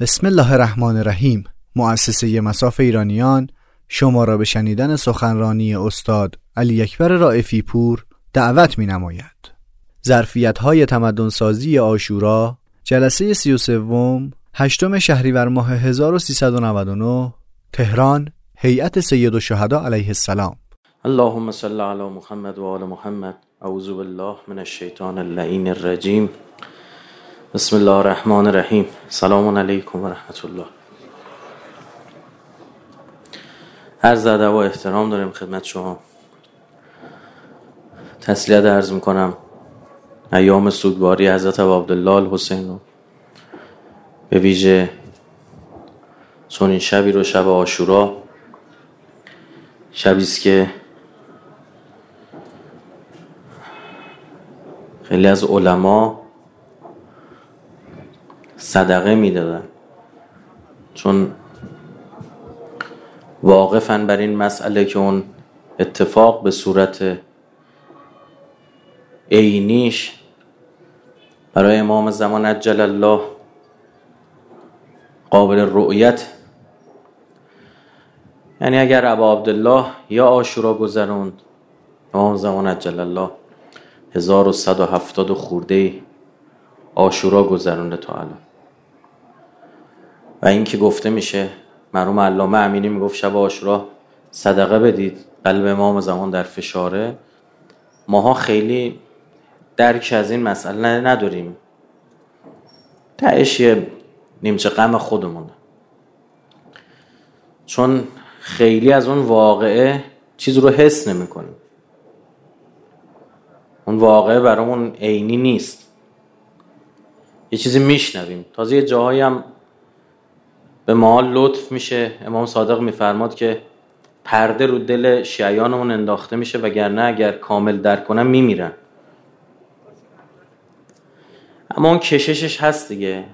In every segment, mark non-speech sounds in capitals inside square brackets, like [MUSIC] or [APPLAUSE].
بسم الله الرحمن الرحیم مؤسسه مساف ایرانیان شما را به شنیدن سخنرانی استاد علی اکبر رائفی پور دعوت می نماید. ظرفیت های تمدن سازی آشورا جلسه سی و سوم هشتم شهریور ماه 1399 تهران هیئت سید الشهدا علیه السلام. اللهم صل علی محمد و آل محمد. اعوذ بالله من الشیطان اللعین الرجیم. بسم الله الرحمن الرحیم سلام علیکم و رحمت الله عرض ادب و احترام داریم خدمت شما تسلیت عرض می‌کنم ایام سوگواری حضرت عبدالله الحسین به ویژه چون شبی رو شب آشورا شبی است که خیلی از علما صدقه می‌دادن. چون واقفا بر این مسئله که اون اتفاق به صورت عینیش برای امام زمان عجل الله قابل رؤیت. یعنی اگر ابا عبدالله یا آشورا گذروند امام زمان عجل الله 1170 خورده آشورا گذرونده تا الان. و اینکه گفته میشه مرحوم علامه امینی می‌گفت شب آشورا صدقه بدید قلب امام زمان در فشاره. ماها خیلی درک از این مسئله نداریم. تهش یه نیمچه غم خودمونه چون خیلی از اون واقعه چیز رو حس نمی‌کنیم. اون واقعه برامون عینی نیست. یه چیزی میشنویم. تازه یه جاهایی هم به ما لطف میشه. امام صادق میفرماد که پرده رو دل شیعیانمون انداخته میشه وگرنه اگر کامل درک کنن میمیرن. اما اون کششش هست دیگه.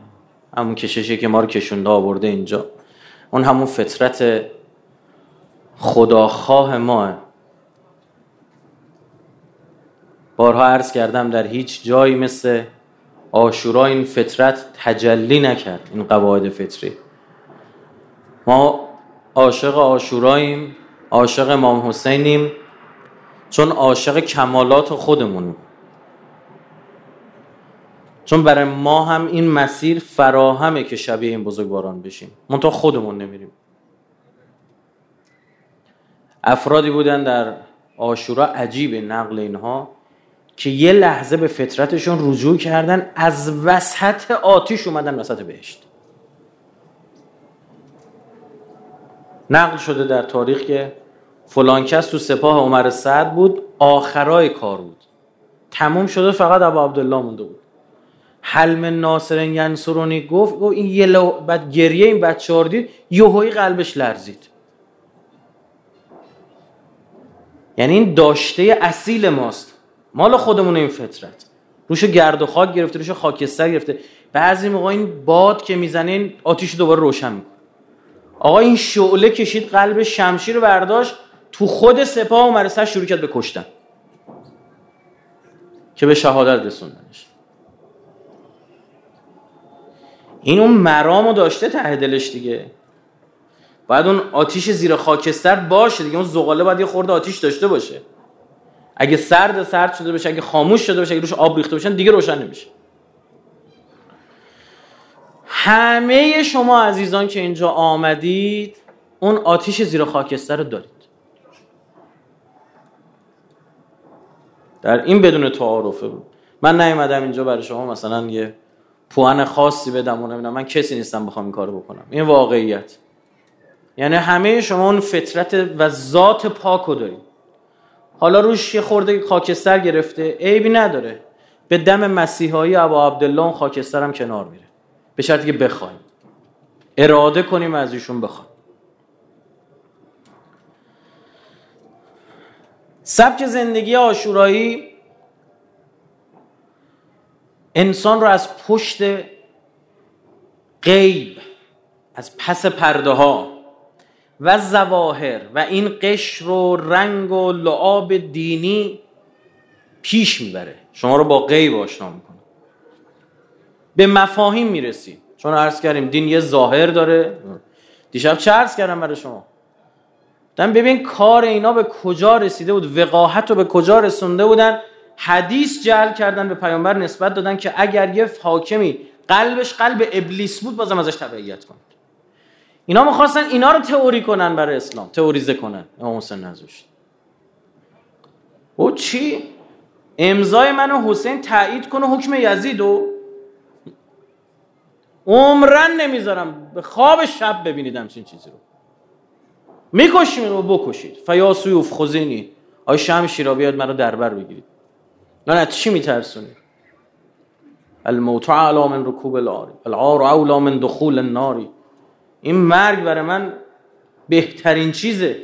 همون کششی که ما رو کشونده آورده اینجا. اون همون فطرت خداخواه ماه بارها عرض کردم در هیچ جایی مثل آشورا این فطرت تجلی نکرد این قواعد فطری. ما عاشق آشوراییم عاشق امام حسینیم چون عاشق کمالات خودمونیم. چون برای ما هم این مسیر فراهمه که شبیه این بزرگواران بشیم. منتها خودمون نمیریم. افرادی بودن در آشورا عجیب نقل اینها که یه لحظه به فطرتشون رجوع کردن از وسط آتیش اومدن وسط بهشت. نقل شده در تاریخ که فلان کس تو سپاه عمر سعد بود آخرای کار بود. تموم شده فقط ابا عبدالله مونده بود. حلم ناصر ینصرونی گفت گفت این یه لو... بعد گریه این بچه ها دید قلبش لرزید. یعنی این داشته اصیل ماست. مال خودمون این فطرت. روش گرد و خاک گرفته روش خاکستر گرفته. بعضی موقع این باد که می‌زنه آتیش دوباره روشن می‌کنه. آقا این شعله کشید قلب شمشیر رو برداشت تو خود سپاه و مرسه شروع کرد به کشتن. که به شهادت رسوندنش. این اون مرامو داشته ته دلش دیگه. باید اون آتیش زیر خاکستر باشه دیگه اون زغاله باید یه خورده آتیش داشته باشه. اگه سرد سرد شده باشه اگه خاموش شده باشه اگه روش آب ریخته باشن دیگه روشن نمیشه. همه شما عزیزان که اینجا آمدید اون آتیش زیر خاکستر رو دارید. در این بدون تعارفه بود. من نیومدم اینجا برای شما مثلا یه پوان خاصی بدم و نمی‌دونم من کسی نیستم بخوام این کارو بکنم. این واقعیت. یعنی همه شما اون فطرت و ذات پاکو دارید. حالا روش یه خورده خاکستر گرفته عیبی نداره. به دم مسیحایی ابا عبدالله اون خاکستر هم کنار میره. به شرطی که بخوایم. اراده کنیم از ایشون بخوایم. سبک زندگی آشورایی انسان رو از پشت غیب از پس پرده ها و زواهر و این قشر و رنگ و لعاب دینی پیش می‌بره. شما رو با غیب آشنا می‌کنه. به مفاهیم می‌رسید چون عرض کردیم دین یه ظاهر داره. دیشب چه عرض کردم برای شما؟ دم ببین کار اینا به کجا رسیده بود وقاحت رو به کجا رسونده بودن. حدیث جعل کردن به پیامبر نسبت دادن که اگر یه حاکمی قلبش قلب ابلیس بود بازم ازش تبعیت کنید اینا می‌خواستن اینا رو تئوری کنن برای اسلام تئوریزه کنن. امام حسین نذاشت او چی؟ امضای منو حسین تایید کنه حکم یزید و عمرن نمی‌ذارم به خواب شب ببینیدم چین چیزی رو. می‌کشیم رو بکشید. فیاسوی خزینی. آی شم شیرا بیاد مرا دربر بگیرید. نه چی میترسونی؟ الموت علا من رکوب الاری العار اولا من دخول الناری این مرگ برای من بهترین چیزه.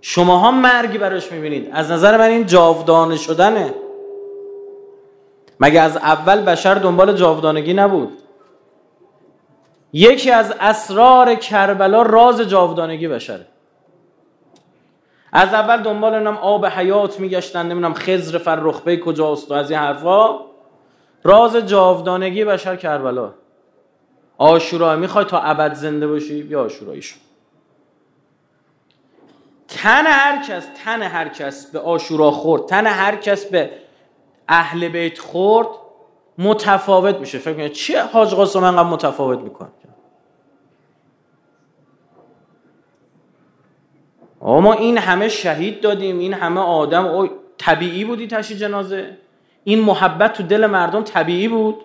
شماها مرگ براش می‌بینید. از نظر من این جاودانه شدنه. مگه از اول بشر دنبال جاودانگی نبود؟ یکی از اسرار کربلا راز جاودانگی بشره. از اول دنبال نم آب حیات میگشتن نمی‌دونم خزر فرخبه کجاست و از این حرفا. راز جاودانگی بشر کربلا. آشورا می‌خوای تا ابد زنده باشی؟ بیا آشوراییشون. تن هر کس تن هر کس به آشورا خورد تن هر کس به اهل بیت خورد متفاوت میشه. فکر کنید چیه حاج قاسم انقدر متفاوت می‌کنه؟ ما این همه شهید دادیم این همه آدم او طبیعی بودی تشی جنازه. این محبت تو دل مردم طبیعی بود.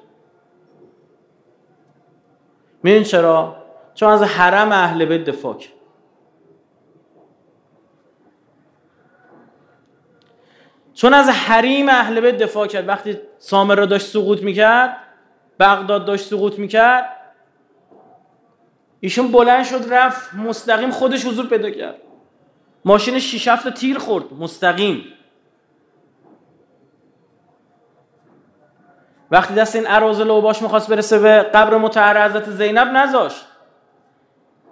میدین چرا؟ چون از حرم اهل بیت دفاع کرد. چون از حریم اهل بیت دفاع کرد. وقتی سامر را داشت سقوط می‌کرد بغداد داشت سقوط می‌کرد ایشون بلند شد رفت مستقیم خودش حضور پیدا کرد. ماشین شیش هفت تیر خورد. مستقیم. وقتی دست این عراض باش می‌خواست برسه به قبر متحر حضرت زینب نذاشت.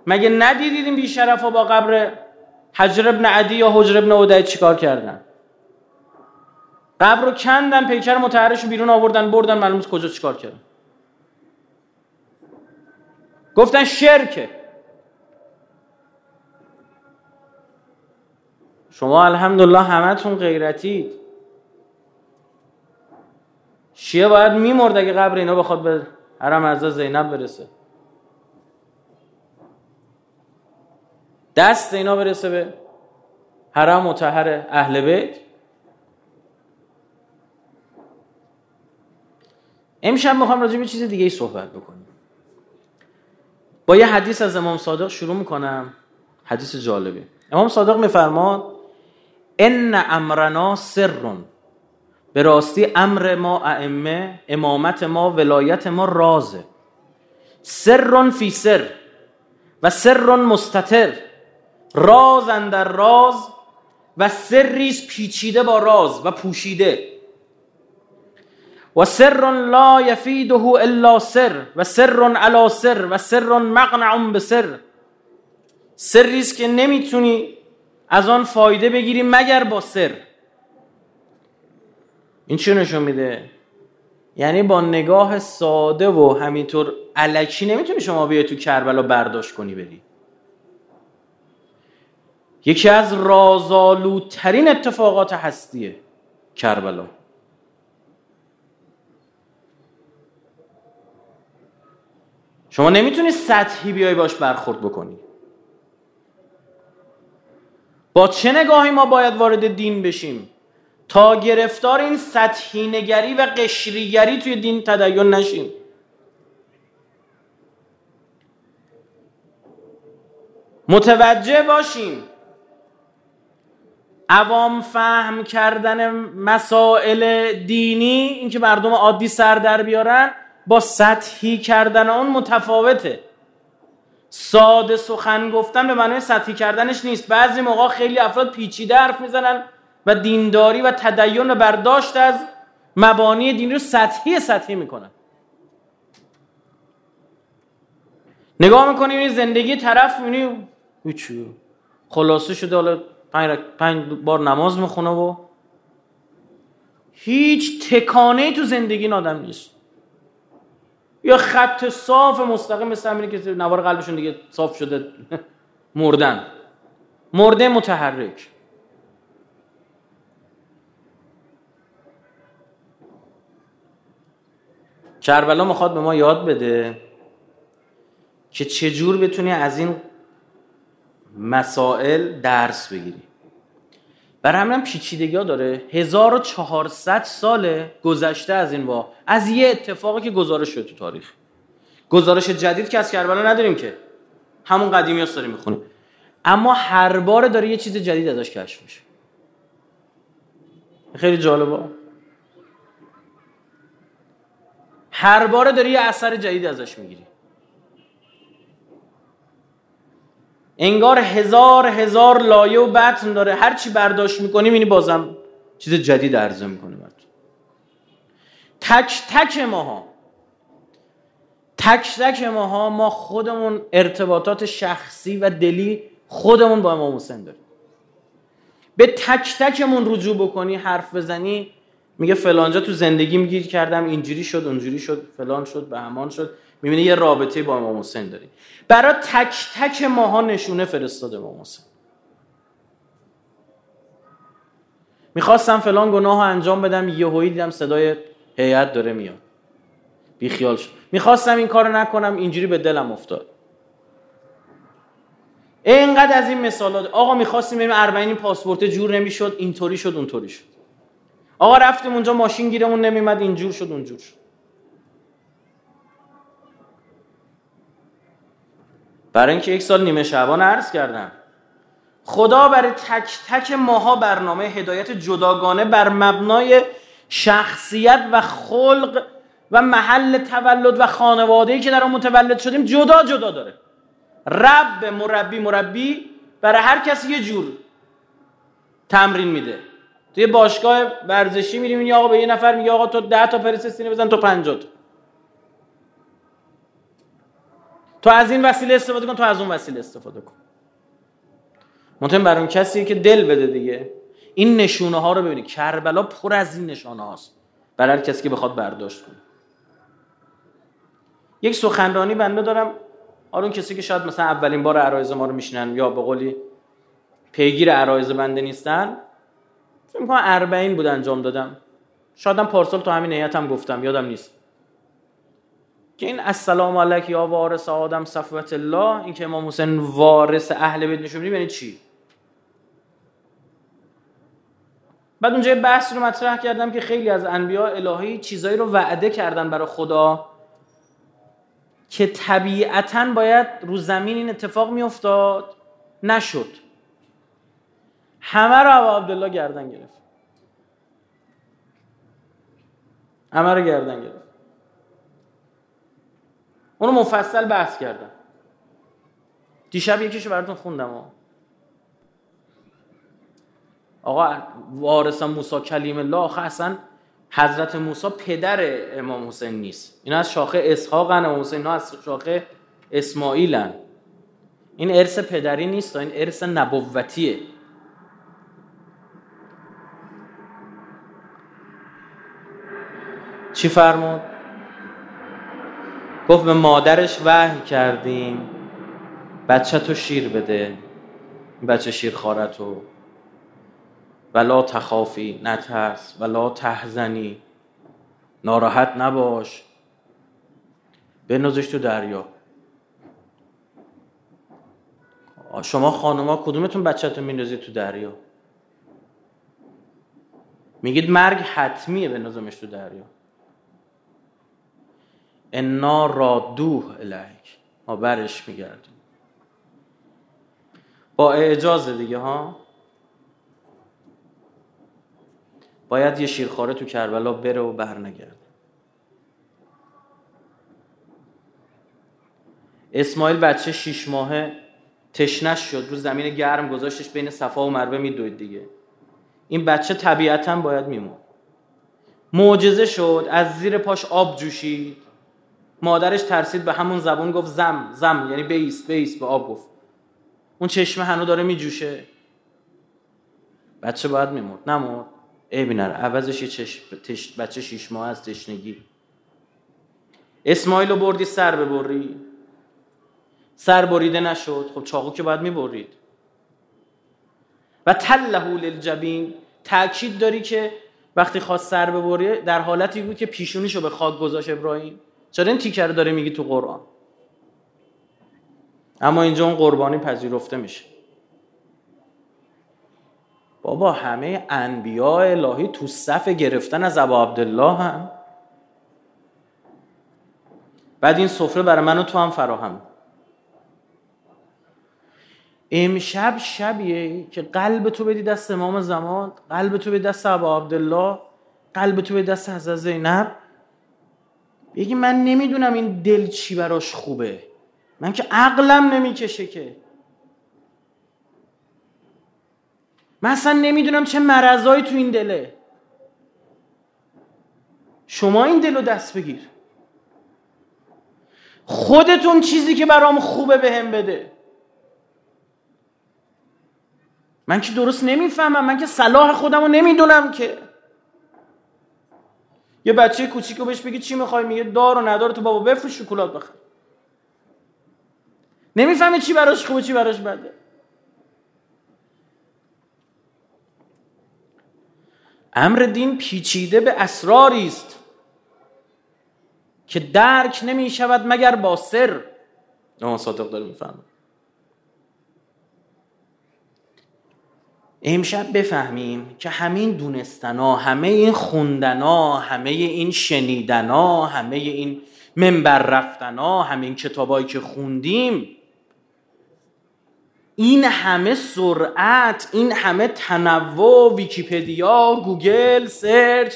مگه ندیدید این بیشرف با قبر حجر ابن عدی یا حجر ابن عدی چیکار کردن؟ قبر رو کندن پیکر متحرش بیرون آوردن بردن معلوم کجا چیکار کردن. گفتن شرکه. شما الحمدلله همتون غیرتید. شیعه باید میمرد اگه قبر اینا بخواد به حرم عزا زینب برسه. دست اینا برسه به حرم متحر اهل بیت. امشب می‌خوام راجع به چیز دیگه ای صحبت بکنیم. با یه حدیث از امام صادق شروع می‌کنم. حدیث جالبه. امام صادق میفرماد ان امرنا سرون به راستی امر ما ائمه امامت ما ولایت ما رازه. سرون فی سر و سرون مستتر. راز در راز و سریس پیچیده با راز و پوشیده. و سر لا یفیده الا سر و سر علا سر و سر مقنع به سر. سریست که نمی‌تونی از آن فایده بگیریم مگر با سر. این چه نشون میده؟ یعنی با نگاه ساده و همینطور علکی نمی‌تونی شما بیای تو کربلا برداشت کنی بری. یکی از رازآلودترین اتفاقات هستیه کربلا. شما نمی‌تونی سطحی بیای باش برخورد بکنی. با چه نگاهی ما باید وارد دین بشیم؟ تا گرفتار این سطحی نگری و قشریگری توی دین تدین نشیم. متوجه باشیم عوام فهم کردن مسائل دینی اینکه مردم عادی سر در بیارن با سطحی کردن اون متفاوته. ساده سخن گفتن به معنای سطحی کردنش نیست. بعضی موقع خیلی افراد پیچیده حرف می‌زنن و دینداری و تدین و برداشت از مبانی دینی رو سطحی سطحی می‌کنن. نگاه می‌کنیم این زندگی طرف می‌بینی هیچی. خلاصه شده حالا پنج, پنج بار نماز می‌خونه و هیچ تکانه تو زندگی آدم نیست. یا خط صاف مستقیم مثل همینه که نوار قلبشون دیگه صاف شده مردن. مرده متحرک. کربلا می‌خواد به ما یاد بده که چجور بتونی از این مسائل درس بگیری. برای همین پیچیدگی ها داره. 1400 سال گذشته از این با از یه اتفاقی که گزارش شده تو تاریخ. گزارش جدید که از کربلا نداریم که. همون قدیمی هست داریم می‌خونیم. اما هر بار داره یه چیز جدید ازش کشف میشه. خیلی جالبه. هر بار داری یه اثر جدید ازش می‌گیری انگار هزار هزار لایه و بطن داره. هر چی برداشت می‌کنی اینی بازم چیز جدید عرضه می‌کنه برد تک تک ماها. تک تک ماها ما خودمون ارتباطات شخصی و دلی خودمون با امام حسین داریم. به تک تکمون رجوع بکنی حرف بزنی میگه فلانجا تو زندگی میگیر کردم اینجوری شد اونجوری شد فلان شد به همان شد. می‌بینی یه رابطه با امام حسین داری. برای تک تک ماها نشونه فرستاده امام حسین. می‌خواستم فلان گناه انجام بدم یهویی دیدم صدای هیئت داره میاد. بی خیال شد. می‌خواستم این کارو نکنم اینجوری به دلم افتاد. اینقدر از این مثالات. آقا می‌خواستیم بریم اربعین پاسپورت جور نمی‌شد اینطوری شد اونطوری شد. آقا رفتیم اونجا ماشین گیرمون نمیمد اینجور شد اونجور شد. برای اینکه یک سال نیمه شعبان عرض کردم. خدا برای تک تک ماها برنامه هدایت جداگانه بر مبنای شخصیت و خلق و محل تولد و خانواده‌ای که در آن متولد شدیم جدا جدا داره. رب مربی مربی برای هر کسی یه جور تمرین میده. توی باشگاه ورزشی میریم این آقا به یه نفر میگه آقا تو 10 تا پرس سینه بزن تو 50 تا. تو از این وسیله استفاده کن تو از اون وسیله استفاده کن. مطمئن برای اون کسی که دل بده دیگه. این نشونه ها رو ببینید کربلا پر از این نشانه هاست برای هر کسی که بخواد برداشت کنه. یک سخنرانی بنده دارم. آره کسی که شاید مثلا اولین بار عرایز ما رو میشنن یا به قولی پیگیر عرایز بنده نیستن. فکر می‌کنم اربعین بود انجام دادم. شادم پارسال تو همین نیتم گفتم. یادم نیست. که این السلام علیک یا وارث آدم صفوت الله این که امام حسین وارث اهل بیت نشون یعنی چی؟ بعد اونجا بحث رو مطرح کردم که خیلی از انبیا الهی چیزایی رو وعده کردن برای خدا که طبیعتا باید رو زمین این اتفاق میافتاد نشد. همه رو ابا عبدالله گردن گرفت. همه رو گردن گرفت. اونو مفصل بحث کردم. دیشب یکیشو براتون خوندم آقا. وارث موسی کلیم الله آخه اصلا حضرت موسی پدر امام حسین نیست. این از شاخه اسحاق امام حسین از شاخه اسماعیلن. این ارث پدری نیست این ارث نبوتیه. چی فرمود؟ گفت به مادرش وحی کردیم. بچه تو شیر بده. بچه شیر خارتو ولا تخافی نترس. ولا تحزنی. ناراحت نباش. بنازش تو دریا. شما خانوما کدومتون بچهتون میندازید تو دریا؟ میگید مرگ حتمیه بنازمش تو دریا. انا رادوه الیک ما برش میگردیم. با اعجاز دیگه ها؟ باید یه شیرخواره تو کربلا بره و برنگرده. اسماعیل بچه شیش ماهه تشنش شد رو زمین گرم گذاشتش بین صفا و مروه میدوید دیگه. این بچه طبیعتا باید میمون معجزه شد از زیر پاش آب جوشید. مادرش ترسید به همون زبون گفت زم زم یعنی بیس بیس به آب گفت. اون چشمه هنو داره میجوشه. بچه باید میمرد. نمرد. ای بینر عوضش یه چشم بچه شیش ماه از تشنگی. اسماعیل رو بردی سر ببری. سر بریده نشد. خب چاقو که باید می‌برید. و تله للجبین تاکید داری که وقتی خواست سر ببری در حالتی بود که پیشونیشو به خاک گذاشت ابراهیم. چرا این تیکر داره میگی تو قرآن؟ اما اینجا اون قربانی پذیرفته میشه. بابا همه انبیاء الهی تو صف گرفتن از ابا عبدالله هم. بعد این سفره برای من و تو هم فراهم. امشب شبیه که قلب تو بدی دست امام زمان قلب تو بدی دست ابا عبدالله قلب تو بدی دست حضرت زینب. بگی من نمی‌دونم این دل چی براش خوبه. من که عقلم نمی‌کشه که. من اصلا نمی‌دونم چه مرضایی تو این دله. شما این دل رو دست بگیر. خودتون چیزی که برام خوبه به هم بده. من که درست نمی‌فهمم. من که صلاح خودم رو نمی‌دونم که. یه بچه کوچیک رو بهش بگی چی می‌خوای؟ میگه دار و ندار تو بابا بفروش شکلات بخر. نمی‌فهمه چی براش خوبه چی براش بده. امر دین پیچیده به اسراری است که درک نمی شود مگر با سر. نه صادق داره می‌فهمه. امشب بفهمیم که همین دونستنا همه این خوندنا همه این شنیدنا همه این منبر رفتنا همین کتابایی که خوندیم این همه سرعت این همه تنوع ویکیپدیا Google search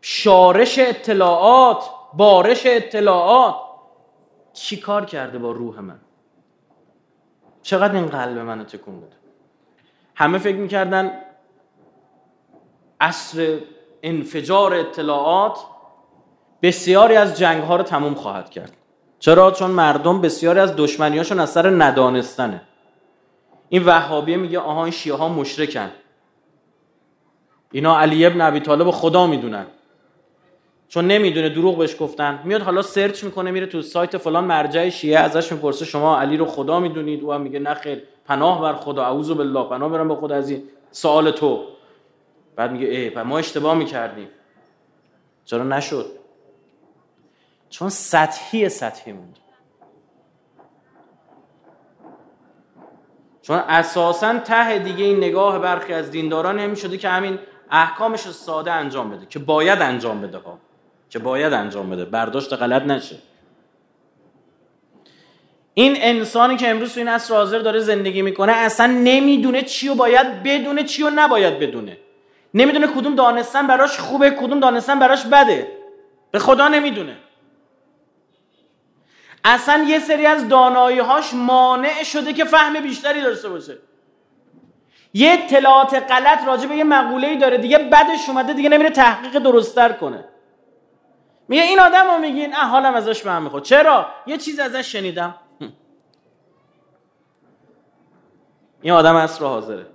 شارش اطلاعات بارش اطلاعات. چی کار کرده با روح من؟ چقدر این قلب منو تکون بده همه فکر می‌کردن عصر انفجار اطلاعات بسیاری از جنگ ها رو تموم خواهد کرد. چرا؟ چون مردم بسیاری از دشمنیاشون از سر ندانستنه. این وهابیه میگه آها این شیعه ها مشرکن. اینا علی ابن ابی طالب خدا می‌دونن. چون نمی‌دونه دروغ بهش گفتن. میاد حالا سرچ می‌کنه میره تو سایت فلان مرجع شیعه ازش می‌پرسه شما علی رو خدا می‌دونید؟ او هم میگه نه خیر. پناه بر خدا اعوذ بالله پناه برم به خدا از این سوال تو. بعد میگه ای ما اشتباه می‌کردیم. چرا نشد؟ چون سطحی سطحی موند. چون اساسا ته دیگه این نگاه برخی از دینداران همین شده که همین احکامش رو ساده انجام بده که باید انجام بده ها. که باید انجام بده. برداشت غلط نشه. این انسانی که امروز تو این عصر حاضر داره زندگی می‌کنه اصلا نمی‌دونه چی رو باید بدونه چی رو نباید بدونه. نمی‌دونه کدوم دانستن براش خوبه کدوم دانستن براش بده. به خدا نمی‌دونه. اصلا یه سری از دانایی هاش مانع شده که فهم بیشتری داشته باشه. یه اطلاعات غلط راجع به یه مقوله داره دیگه بدش اومده دیگه نمیره تحقیق درستتر کنه. میگه این آدم رو میگین حالم ازش به هم می‌خواد چرا؟ یه چیز ازش شنیدم. این آدم اصر حاضره.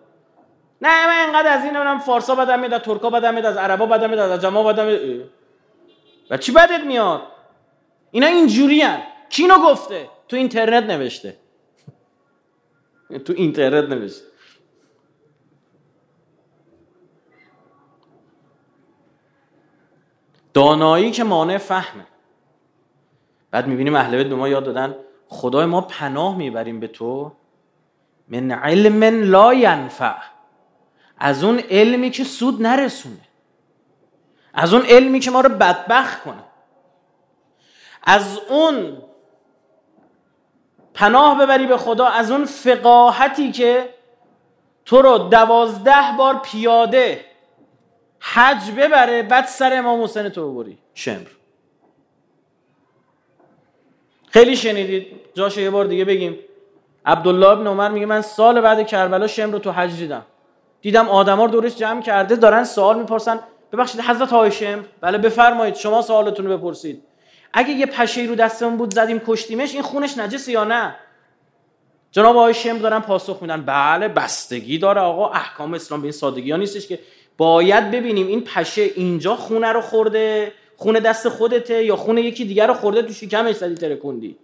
نه من اینقدر از این نمی‌دونم فارسا بدم میاد ترکا بدم میاد از عربا بدم میاد از جما بدم میاد. و چی بدت میاد؟ اینا اینجوری کی اینو گفته. تو اینترنت نوشته. [LAUGHS] تو اینترنت نوشته. دانایی که مانع فهمه بعد می‌بینیم اهل بیت به ما یاد دادن خدای ما پناه می‌بریم به تو. من علم لا ینفع. از اون علمی که سود نرسونه. از اون علمی که ما رو بدبخت کنه. از اون پناه ببری به خدا از اون فقاهتی که تو رو دوازده بار پیاده حج ببره بعد سر امام حسین تو ببری. شمر. خیلی شنیدید. جاش یه بار دیگه بگیم. عبدالله ابن عمر میگه من سال بعد کربلا شمر رو تو حج دیدم. دیدم آدما رو دورش جمع کرده دارن سوال می‌پرسن. ببخشید حضرت های شمر بله بفرمایید شما سوالتون رو بپرسید. اگه یه پشه رو دستمون بود زدیم کشتیمش این خونش نجسه یا نه؟ جناب شمر دارن پاسخ میدن. بله بستگی داره آقا احکام اسلام به این سادگی ها نیستش که باید ببینیم این پشه اینجا خونه رو خورده خونه دست خودته یا خونه یکی دیگر رو خورده تو شکمش زدی ترکوندی.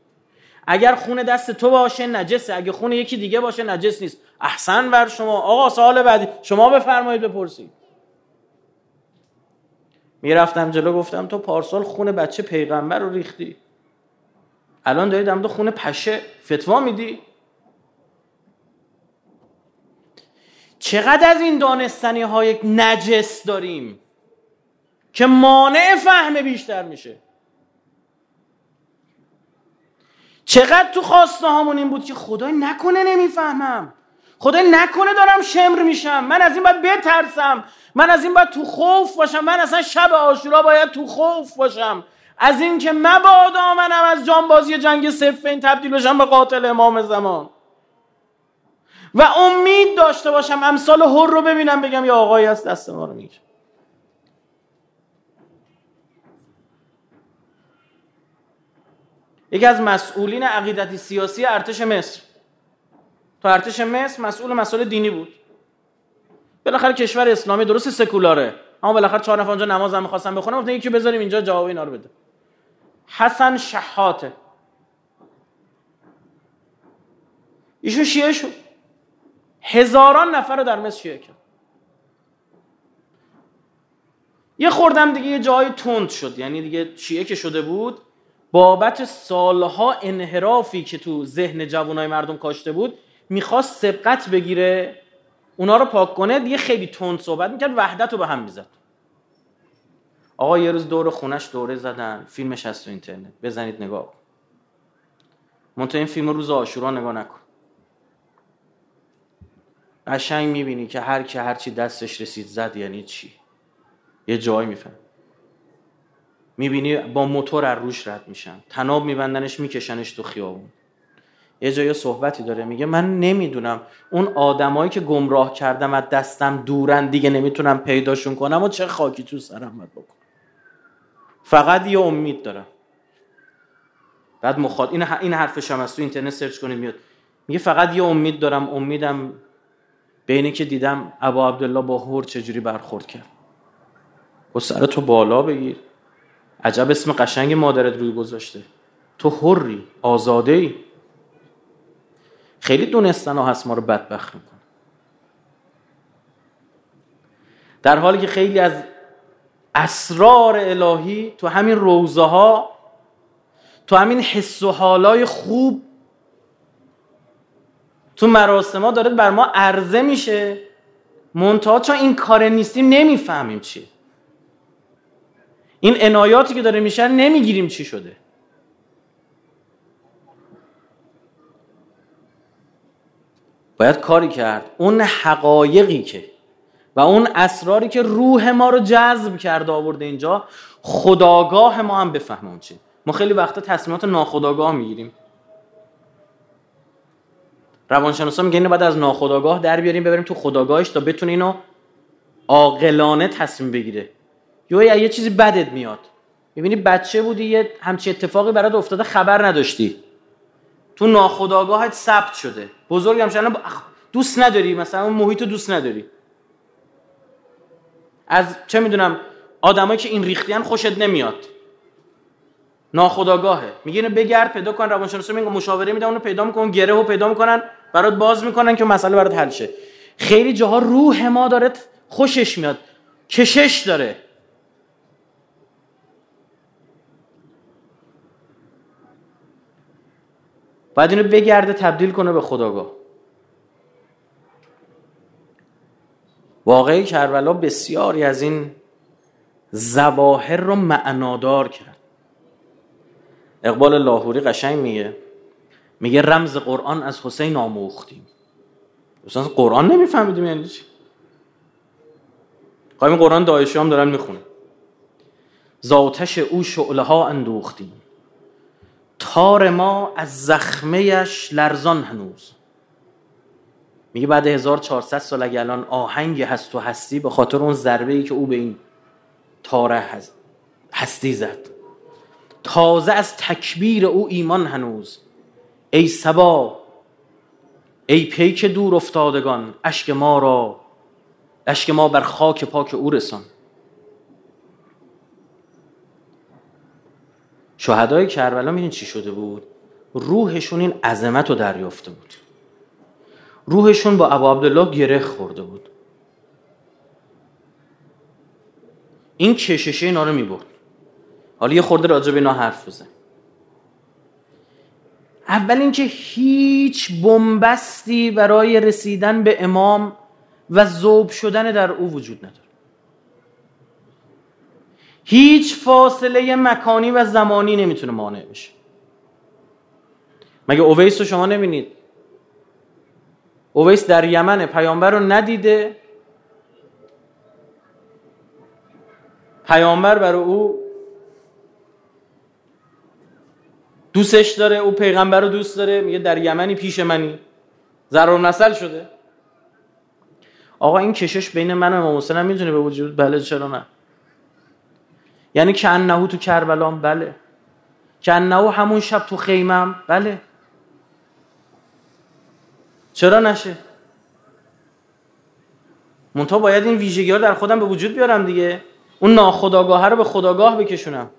اگر خونه دست تو باشه نجسه اگه خونه یکی دیگه باشه نجس نیست. احسن بر شما. آقا سوال بعدی. شما بفرمایید بپرسید. می‌رفتم جلو گفتم تو پارسال خونه بچه پیغمبر رو ریختی. الان داری دم خونه پشه فتوا میدی؟ چقدر از این دانستنی های نجس داریم که مانع فهم بیشتر میشه؟ چقدر تو خواسته هامون این بود که خدای نکنه نمی‌فهمم. خدای نکنه دارم شمر میشم. من از این باید بترسم. من از این باید تو خوف باشم. من اصلا شب آشورا باید تو خوف باشم. از این که مبادا منم از جانبازی جنگ سفین تبدیل بشم به قاتل امام زمان. و امید داشته باشم امثال هر رو ببینم بگم یا آقایی از دست ما رو می‌گیره یکی از مسئولین عقیدتی سیاسی ارتش مصر. تو ارتش مصر مسئول مسئله دینی بود. بالاخره کشور اسلامی درست سکولاره. اما بالاخره چهار نفر اونجا نماز هم می‌خواستن بخونن گفتن یکی بذاریم اینجا جواب اینا رو بده. حسن شحاته. ایشون شیعه شد. هزاران نفر رو در مصر شیعه کرد. یه خوردم دیگه یه جای تند شد. یعنی دیگه شیعه که شده بود بابت سالها انحرافی که تو ذهن جوانای مردم کاشته بود می‌خواست سبقت بگیره. اونا رو پاک کنه. دیگه خیلی تند صحبت می‌کرد. وحدت رو به هم می‌زد. آقا یه روز دور خونش دوره زدن. فیلمش هست تو اینترنت. بزنید نگاه منتها این فیلم روز آشورا نگاه نکن. قشنگ می‌بینی که هر کی هر چی دستش رسید زد یعنی چی؟ یه جایی میفهم می‌بینی با موتور از روش رد میشن. تناب میبندنش میکشنش تو خیابون. یه جای صحبتی داره میگه من نمی‌دونم. اون آدمایی که گمراه کردم از دستم دورن دیگه نمی‌تونم پیداشون کنم و چه خاکی تو سرم باید بکنم. فقط یه امید دارم. بعد مخاط این این حرفش هم از تو اینترنت سرچ کنید میاد. میگه فقط یه امید دارم. امیدم به که دیدم ابا عبدالله با هور چجوری برخورد کرد. و سر تو بالا بگیر. عجب اسم قشنگ مادرت روی گذاشته. تو حری آزاده ای خیلی دونستن ها هست ما رو بدبخت میکن در حالی که خیلی از اسرار الهی تو همین روزه ها تو همین حس و حالای خوب تو مراسم ها داره بر ما عرضه میشه. منتها چون این کار نیستیم نمی‌فهمیم چیه. این عنایاتی که داره میشه نمی‌گیریم چی شده. باید کاری کرد. اون حقایقی که و اون اسراری که روح ما رو جذب کرده آورده اینجا خداگاه ما هم بفهمون چی. ما خیلی وقتا تصمیمات ناخداگاه می‌گیریم. روانشناسا میگن اینو بعد از ناخداگاه در بیاریم ببریم تو خداگاهش تا بتونه اینو عاقلانه تصمیم بگیره. یا یه چیزی بدت میاد. می‌بینی بچه بودی یه همچی اتفاقی برات افتاده خبر نداشتی. تو ناخداگاهت ثبت شده. بزرگ هم دوست نداری مثلا اون محیط دوست نداری. از چه می‌دونم آدمایی که این ریختیان خوشت نمیاد. ناخداگاهه میگه بگرد پیدا کن روانشناسا میگه مشاوره میدن اونو پیدا می‌کنن گره و پیدا می‌کنن برات باز می‌کنن که مسئله برات حل شه. خیلی جاها روح ما داره خوشش میاد. کشش داره. باید اینو بگرده تبدیل کنه به خداگاه. واقعی کربلا بسیاری از این زواهر رو معنادار کرد. اقبال لاهوری قشنگ میگه میگه رمز قرآن از حسین آموختیم. مثلا قرآن نمیفهمیدیم یعنی چی؟ قایم قرآن دایشی هم دارن می‌خونه زاتش او شعله ها اندوختیم. تار ما از زخمهش لرزان هنوز. میگه بعد 1400 سال اگه الان آهنگ هست و هستی به خاطر اون ضربه ای که او به این تاره هستی زد. تازه از تکبیر او ایمان هنوز. ای سبا ای پیک دور افتادگان اشک ما را اشک ما بر خاک پاک او رسان. شهدای کربلا میدین چی شده بود؟ روحشون این عظمت رو دریافته بود. روحشون با ابا عبدالله گره خورده بود. این کششه اینا رو می‌برد. حالا یه خورده راجع به اینا حرف بزن. اول اینکه هیچ بنبستی برای رسیدن به امام و ذوب شدن در او وجود نداره. هیچ فاصله مکانی و زمانی نمی‌تونه مانع بشه. مگه اویس رو شما نبینید؟ اویس در یمن پیامبر رو ندیده. پیامبر برای او دوستش داره او پیغمبر رو دوست داره میگه در یمنی پیش منی. ضرور نسل شده. آقا این کشش بین من و امام حسین می‌تونه به وجود بله چرا نه؟ یعنی که انهو تو کربلام بله. که انهو همون شب تو خیمم بله. چرا نشه؟ منتها باید این ویژگی ها در خودم به وجود بیارم دیگه. اون ناخداگاه رو به خداگاه بکشونم.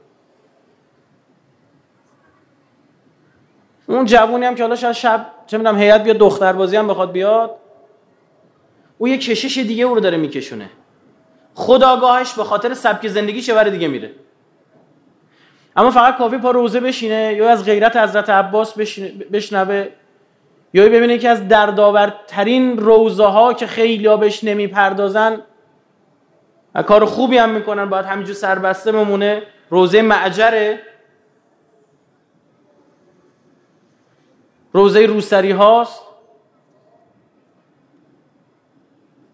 اون جوونی هم که حالا شاید شب چه می‌دونم هیئت بیاد دختر بازی هم بخواد بیاد او یه کشش دیگه او رو داره میکشونه. خداگاهش به خاطر سبک زندگی چه دیگه میره. اما فقط کافی پا روزه بشینه یا از غیرت حضرت عباس بشنوه یا ببینه که از دردآورترین روزه ها که خیلی ها بهش نمی‌پردازن و کار خوبی هم می‌کنن باید همینجور سربسته بمونه. روزه معجره. روزه روسری هاست.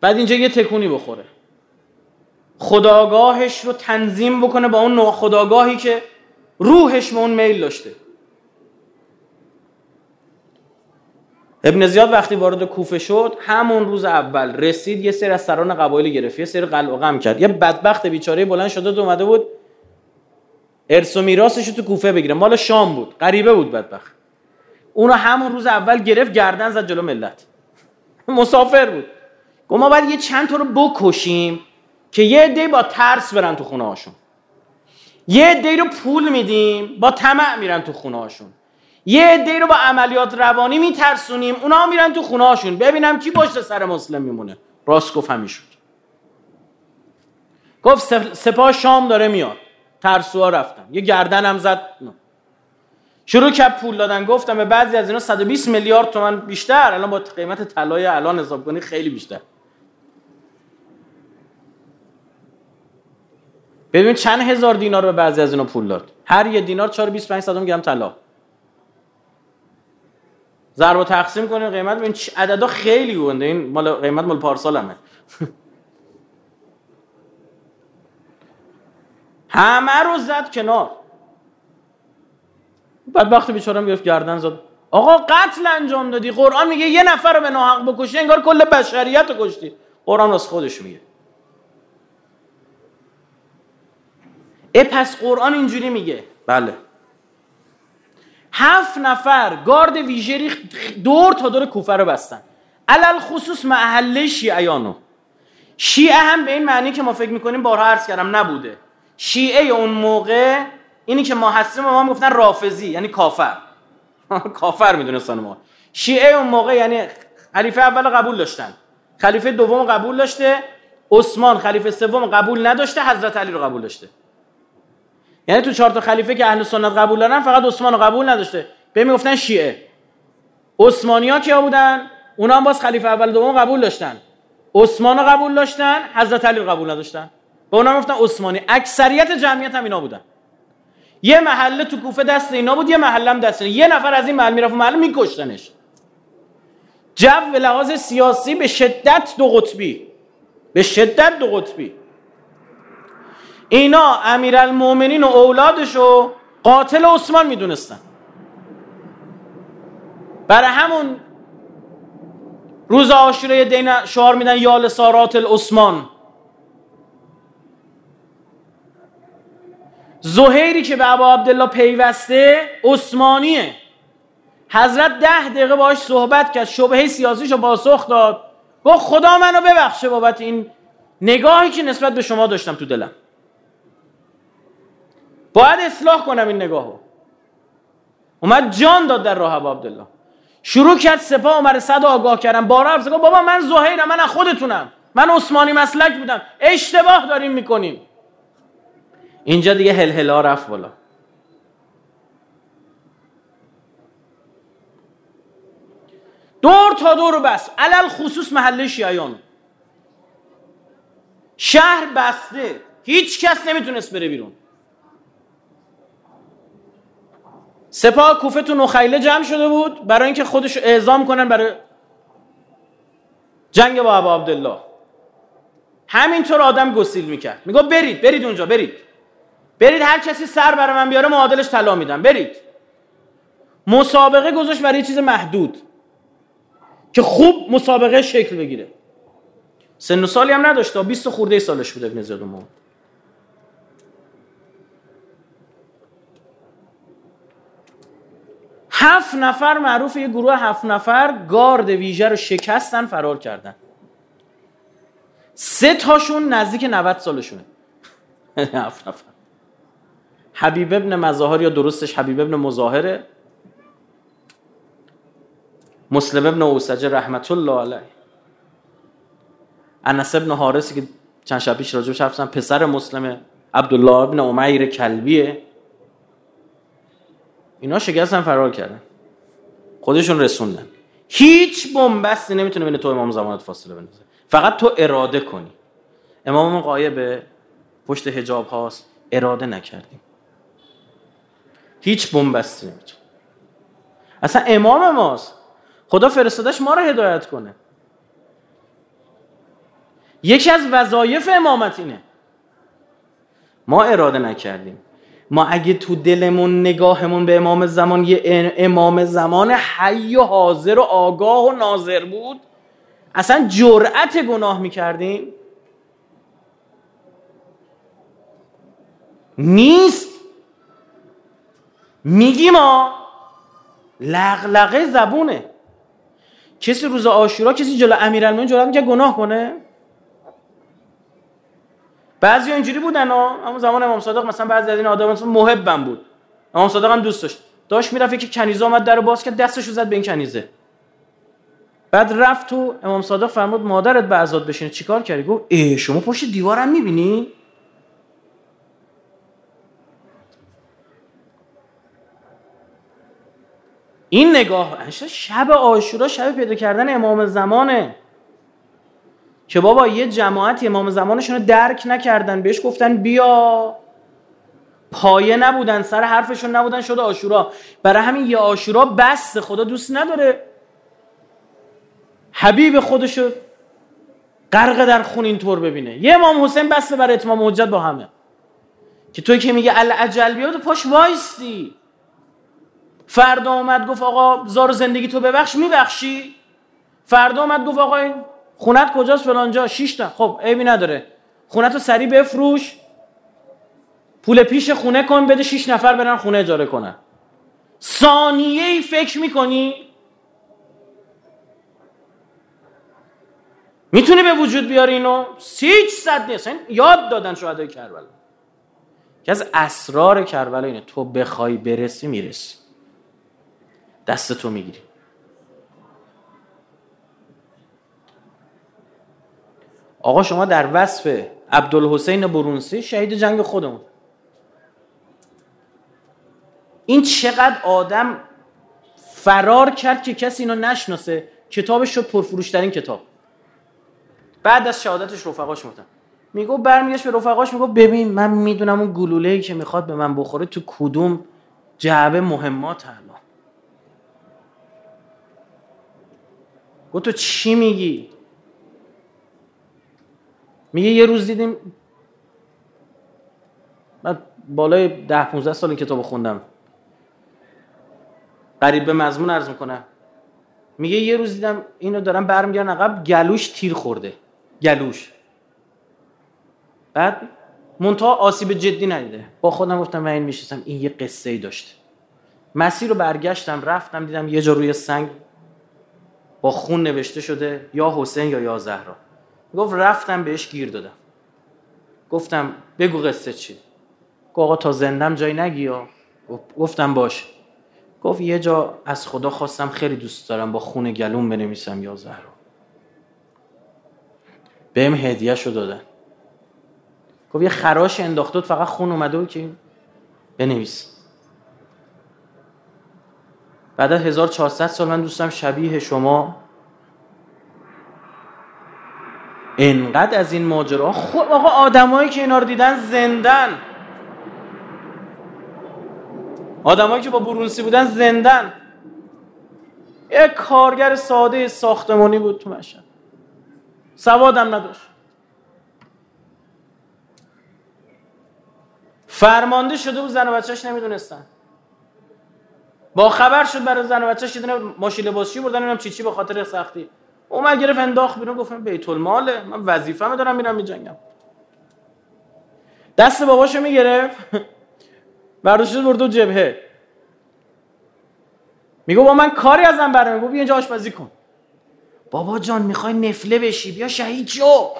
بعد اینجا یه تکونی بخوره. خداگاهش رو تنظیم بکنه با اون خداگاهی که روحش به اون میل داشته. ابن زیاد وقتی وارد کوفه شد همون روز اول رسید یه سری از سران قبایل گرفت یه سری قلع غم کرد. یه بدبخت بیچاره بلند شده و اومده بود ارث و میراثش تو کوفه بگیره. مال شام بود غریبه بود بدبخت. اونو همون روز اول گرفت گردن زد جلو ملت. [LAUGHS] مسافر بود. گفت ما باید یه چند تا رو بکشیم. که یه عده با ترس برن تو خونه هاشون یه عده رو پول میدیم با طمع میرن تو خونه هاشون یه عده رو با عملیات روانی میترسونیم اونا میرن تو خونه هاشون ببینم کی پشت سر مسلم میمونه. راست گفت همین شد. گفت سپاه شام داره میاد. ترسوها رفتن. یه گردنم زد. شروع کرد پول دادن. گفتم به بعضی از اینا 120 میلیارد تومن بیشتر. الان با قیمت طلای الان حساب کنی خیلی بیشتر. ببین چند هزار دینار به بعضی از اینا پول داد. هر یه دینار 4 25 صدم گرم طلا. ضرب و تقسیم کنیم قیمت. ببین عددا خیلی گونده. این مال قیمت مال پارسالمه. [LAUGHS] همه رو زد کنار. بعد وقتی بیچارم گرفت گردن زد. آقا قتل انجام دادی. قرآن میگه یه نفر رو به ناحق بکشی انگار کل بشریت رو کشتی. قرآن راست خودش میگه. ای پس قرآن اینجوری میگه. بله. هفت نفر گارد ویژری دور تا دور کوفه رو بستن. علل خصوص محله شیعیانو. شیعه هم به این معنی که ما فکر می‌کنیم بارها عرض کردم نبوده. شیعه اون موقع اینی که ما هستیم ما هم گفتن رافزی یعنی کافر. [LAUGHS] کافر میدونستان ما. شیعه اون موقع یعنی خلیفه اول قبول داشتن. خلیفه دوم قبول داشته. عثمان خلیفه سوم قبول نداشته. حضرت علی رو قبول داشته. یعنی تو چهار تا خلیفه که اهل سنت قبول دارن فقط عثمان رو قبول نداشته. به می‌گفتن شیعه. عثمانی ها کیا بودن؟ اونا هم باز خلیفه اول دوم قبول داشتن. عثمان قبول داشتن حضرت علی قبول نداشتن. به اونا گفتن عثمانی. اکثریت جمعیت هم اینا بودن. یه محله تو کوفه دست اینا بود یه محله هم دست اینا. یه نفر از این محل می‌رفت محله میکشتنش. جو به لحاظ سیاسی به شدت دو قطبی. به شدت دو قطبی. اینا امیرالمؤمنین و اولادشو قاتل عثمان می‌دونستن. برای همون روز عاشوره دین شعار میدن یال سارات العثمان. زهیری که به ابا عبدالله پیوسته عثمانیه. حضرت ده دقیقه باش صحبت کرد شبهه سیاسیشو پاسخ داد. گفت خدا منو ببخشه بابت این نگاهی که نسبت به شما داشتم تو دلم. باید اصلاح کنم این نگاهو. اومد جان داد در راه عبدالله. شروع کرد سپاه عمر صد آگاه کردم بارا حفظ بابا من زهیرم من از خودتونم. من عثمانی مسلک بودم. اشتباه داریم می‌کنیم. اینجا دیگه هلهلا رفت بالا. دور تا دور بس. علل خصوص محله شیعیان. شهر بسته. هیچ کس نمی‌تونست بره بیرون. سپاه کوفه تو نخیله جمع شده بود برای اینکه خودش اعزام کنن برای جنگ با ابا عبدالله. همینطور آدم گسیل می‌کرد. میگو برید برید اونجا برید. برید هر کسی سر برای من بیاره معادلش طلا میدم. برید. مسابقه گذاشت برای چیز محدود که خوب مسابقه شکل بگیره. سن و سالی هم نداشت 20 خورده سالش بود ابن زیاد هفت نفر معروف یه گروه هفت نفر گارد ویژه رو شکستن فرار کردن. سه تاشون نزدیک 90 سالشونه. [LAUGHS] هفت نفر. حبیب ابن مظاهر یا درستش حبیب ابن مظاهره. مسلم ابن اوسجه رحمت الله علیه. انس ابن حارسی که چند شب پیش راجبش حرف پسر مسلم عبدالله ابن عمیر کلبیه. اینا شکستن فرار کردن. خودشون رسوندن. هیچ بنبستی نمی‌تونه بین تو امام زمانت فاصله بندازه. فقط تو اراده کنی. امام قایبه پشت هجاب هاست. اراده نکردیم. هیچ بنبستی نمی‌تونه. اصلا امام ماست. خدا فرستادش ما رو هدایت کنه. یکی از وظایف امامت اینه. ما اراده نکردیم. ما اگه تو دلمون نگاهمون به امام زمان یه امام زمان حی و حاضر و آگاه و ناظر بود اصلا جرأت گناه می‌کردیم؟ نیست. میگی ما لغلقه زبونه. کسی روز آشورا کسی جلو امیرالمومنین جرأت می‌کرد گناه کنه؟ بعضی اینجوری بودن اما زمان امام صادق مثلا بعضی از این آدم محبم بود. امام صادق هم دوست داشت. داشت می‌رفت که کنیزه اومد در باز کرد دستشو زد به این کنیزه. بعد رفت تو امام صادق فرمود مادرت به عزاد بشینه. چیکار کردی؟ گفت ای شما پشت دیوارم می‌بینی؟ این نگاه شب آشورا شب پیدا کردن امام زمانه. که بابا یه جماعت امام زمانشون رو درک نکردن بهش گفتن بیا. پایه نبودن سر حرفشون نبودن شده آشورا. برای همین یه آشورا بس خدا دوست نداره. حبیب خودشو غرق در خون اینطور ببینه. یه امام حسین بسته برای اتمام حجت با همه. که توی که میگه العجل بیاد پاش وایستی. فردا اومد گفت آقا زار زندگی تو ببخش میبخشی. فردا اومد گفت آقا خونت کجاست فلانجا شش تا. خب عیبی نداره. خونت رو سریع بفروش. پول پیش خونه کن بده شش نفر برن خونه اجاره کنن. ثانیه ای فکر می‌کنی؟ می‌تونی به وجود بیاری اینو؟ هیچ صد نیست. یاد دادن شهدای کربلا. که از اسرار کربلا اینه تو بخوای برسی می‌رسی. دست تو می‌گیری. آقا شما در وصف عبدالحسین برونسی شهید جنگ خودمون. این چقدر آدم فرار کرد که کسی اینو نشناسه. کتابش شد پرفروشترین کتاب. بعد از شهادتش رفقاش مفتن میگو برمیگشت به رفقاش میگو ببین من می‌دونم اون گلوله ای که می‌خواد به من بخوره تو کدوم جعبه مهمات الان. گو تو چی میگی؟ میگه یه روز دیدیم من بالای ده 15 سال این کتاب خوندم. قریب به مضمون عرض می‌کنم. میگه یه روز دیدم اینو دارم برمیگردن عقب گلوش تیر خورده. گلوش. بعد منتها آسیب جدی ندیده. با خودم گفتم و این میشستم این یه قصه ای داشته مسیر رو برگشتم رفتم دیدم یه جا روی سنگ با خون نوشته شده یا حسین یا یا زهرا. گفت رفتم بهش گیر دادم. گفتم بگو قصه چی؟ گفت آقا تا زندم جای نگی گفتم باش گفت یه جا از خدا خواستم خیلی دوست دارم با خون گلوم بنویسم یا زهرا. بهم هدیه شو دادن. گفت یه خراش انداخته فقط خون اومده بود که بنویس. بعد از 1400 سال من دوستم شبیه شما انقدر از این ماجرا خب آقا آدمایی که اینا رو دیدن زندن. آدمایی که با برونسی بودن زندن. یه کارگر ساده ساختمانی بود تو مشهد. سوادم نداشت. فرمانده شده بود زن و بچهش نمی‌دونستن. با خبر شد برای زن و بچهش یه ماشین لباسشویی بردن اینم چی چی به خاطر سختی. اومد گرفت انداخت بیرون گفتم بیت الماله من وظیفه‌مو دارم میرم میجنگم دست باباشو می‌گرفت. برداشت [LAUGHS] برد جبهه. میگو با من کاری ازم برنامه گفت بیا اینجا آشپزی کن. بابا جان می‌خوای نفله بشی؟ بیا شهید شو.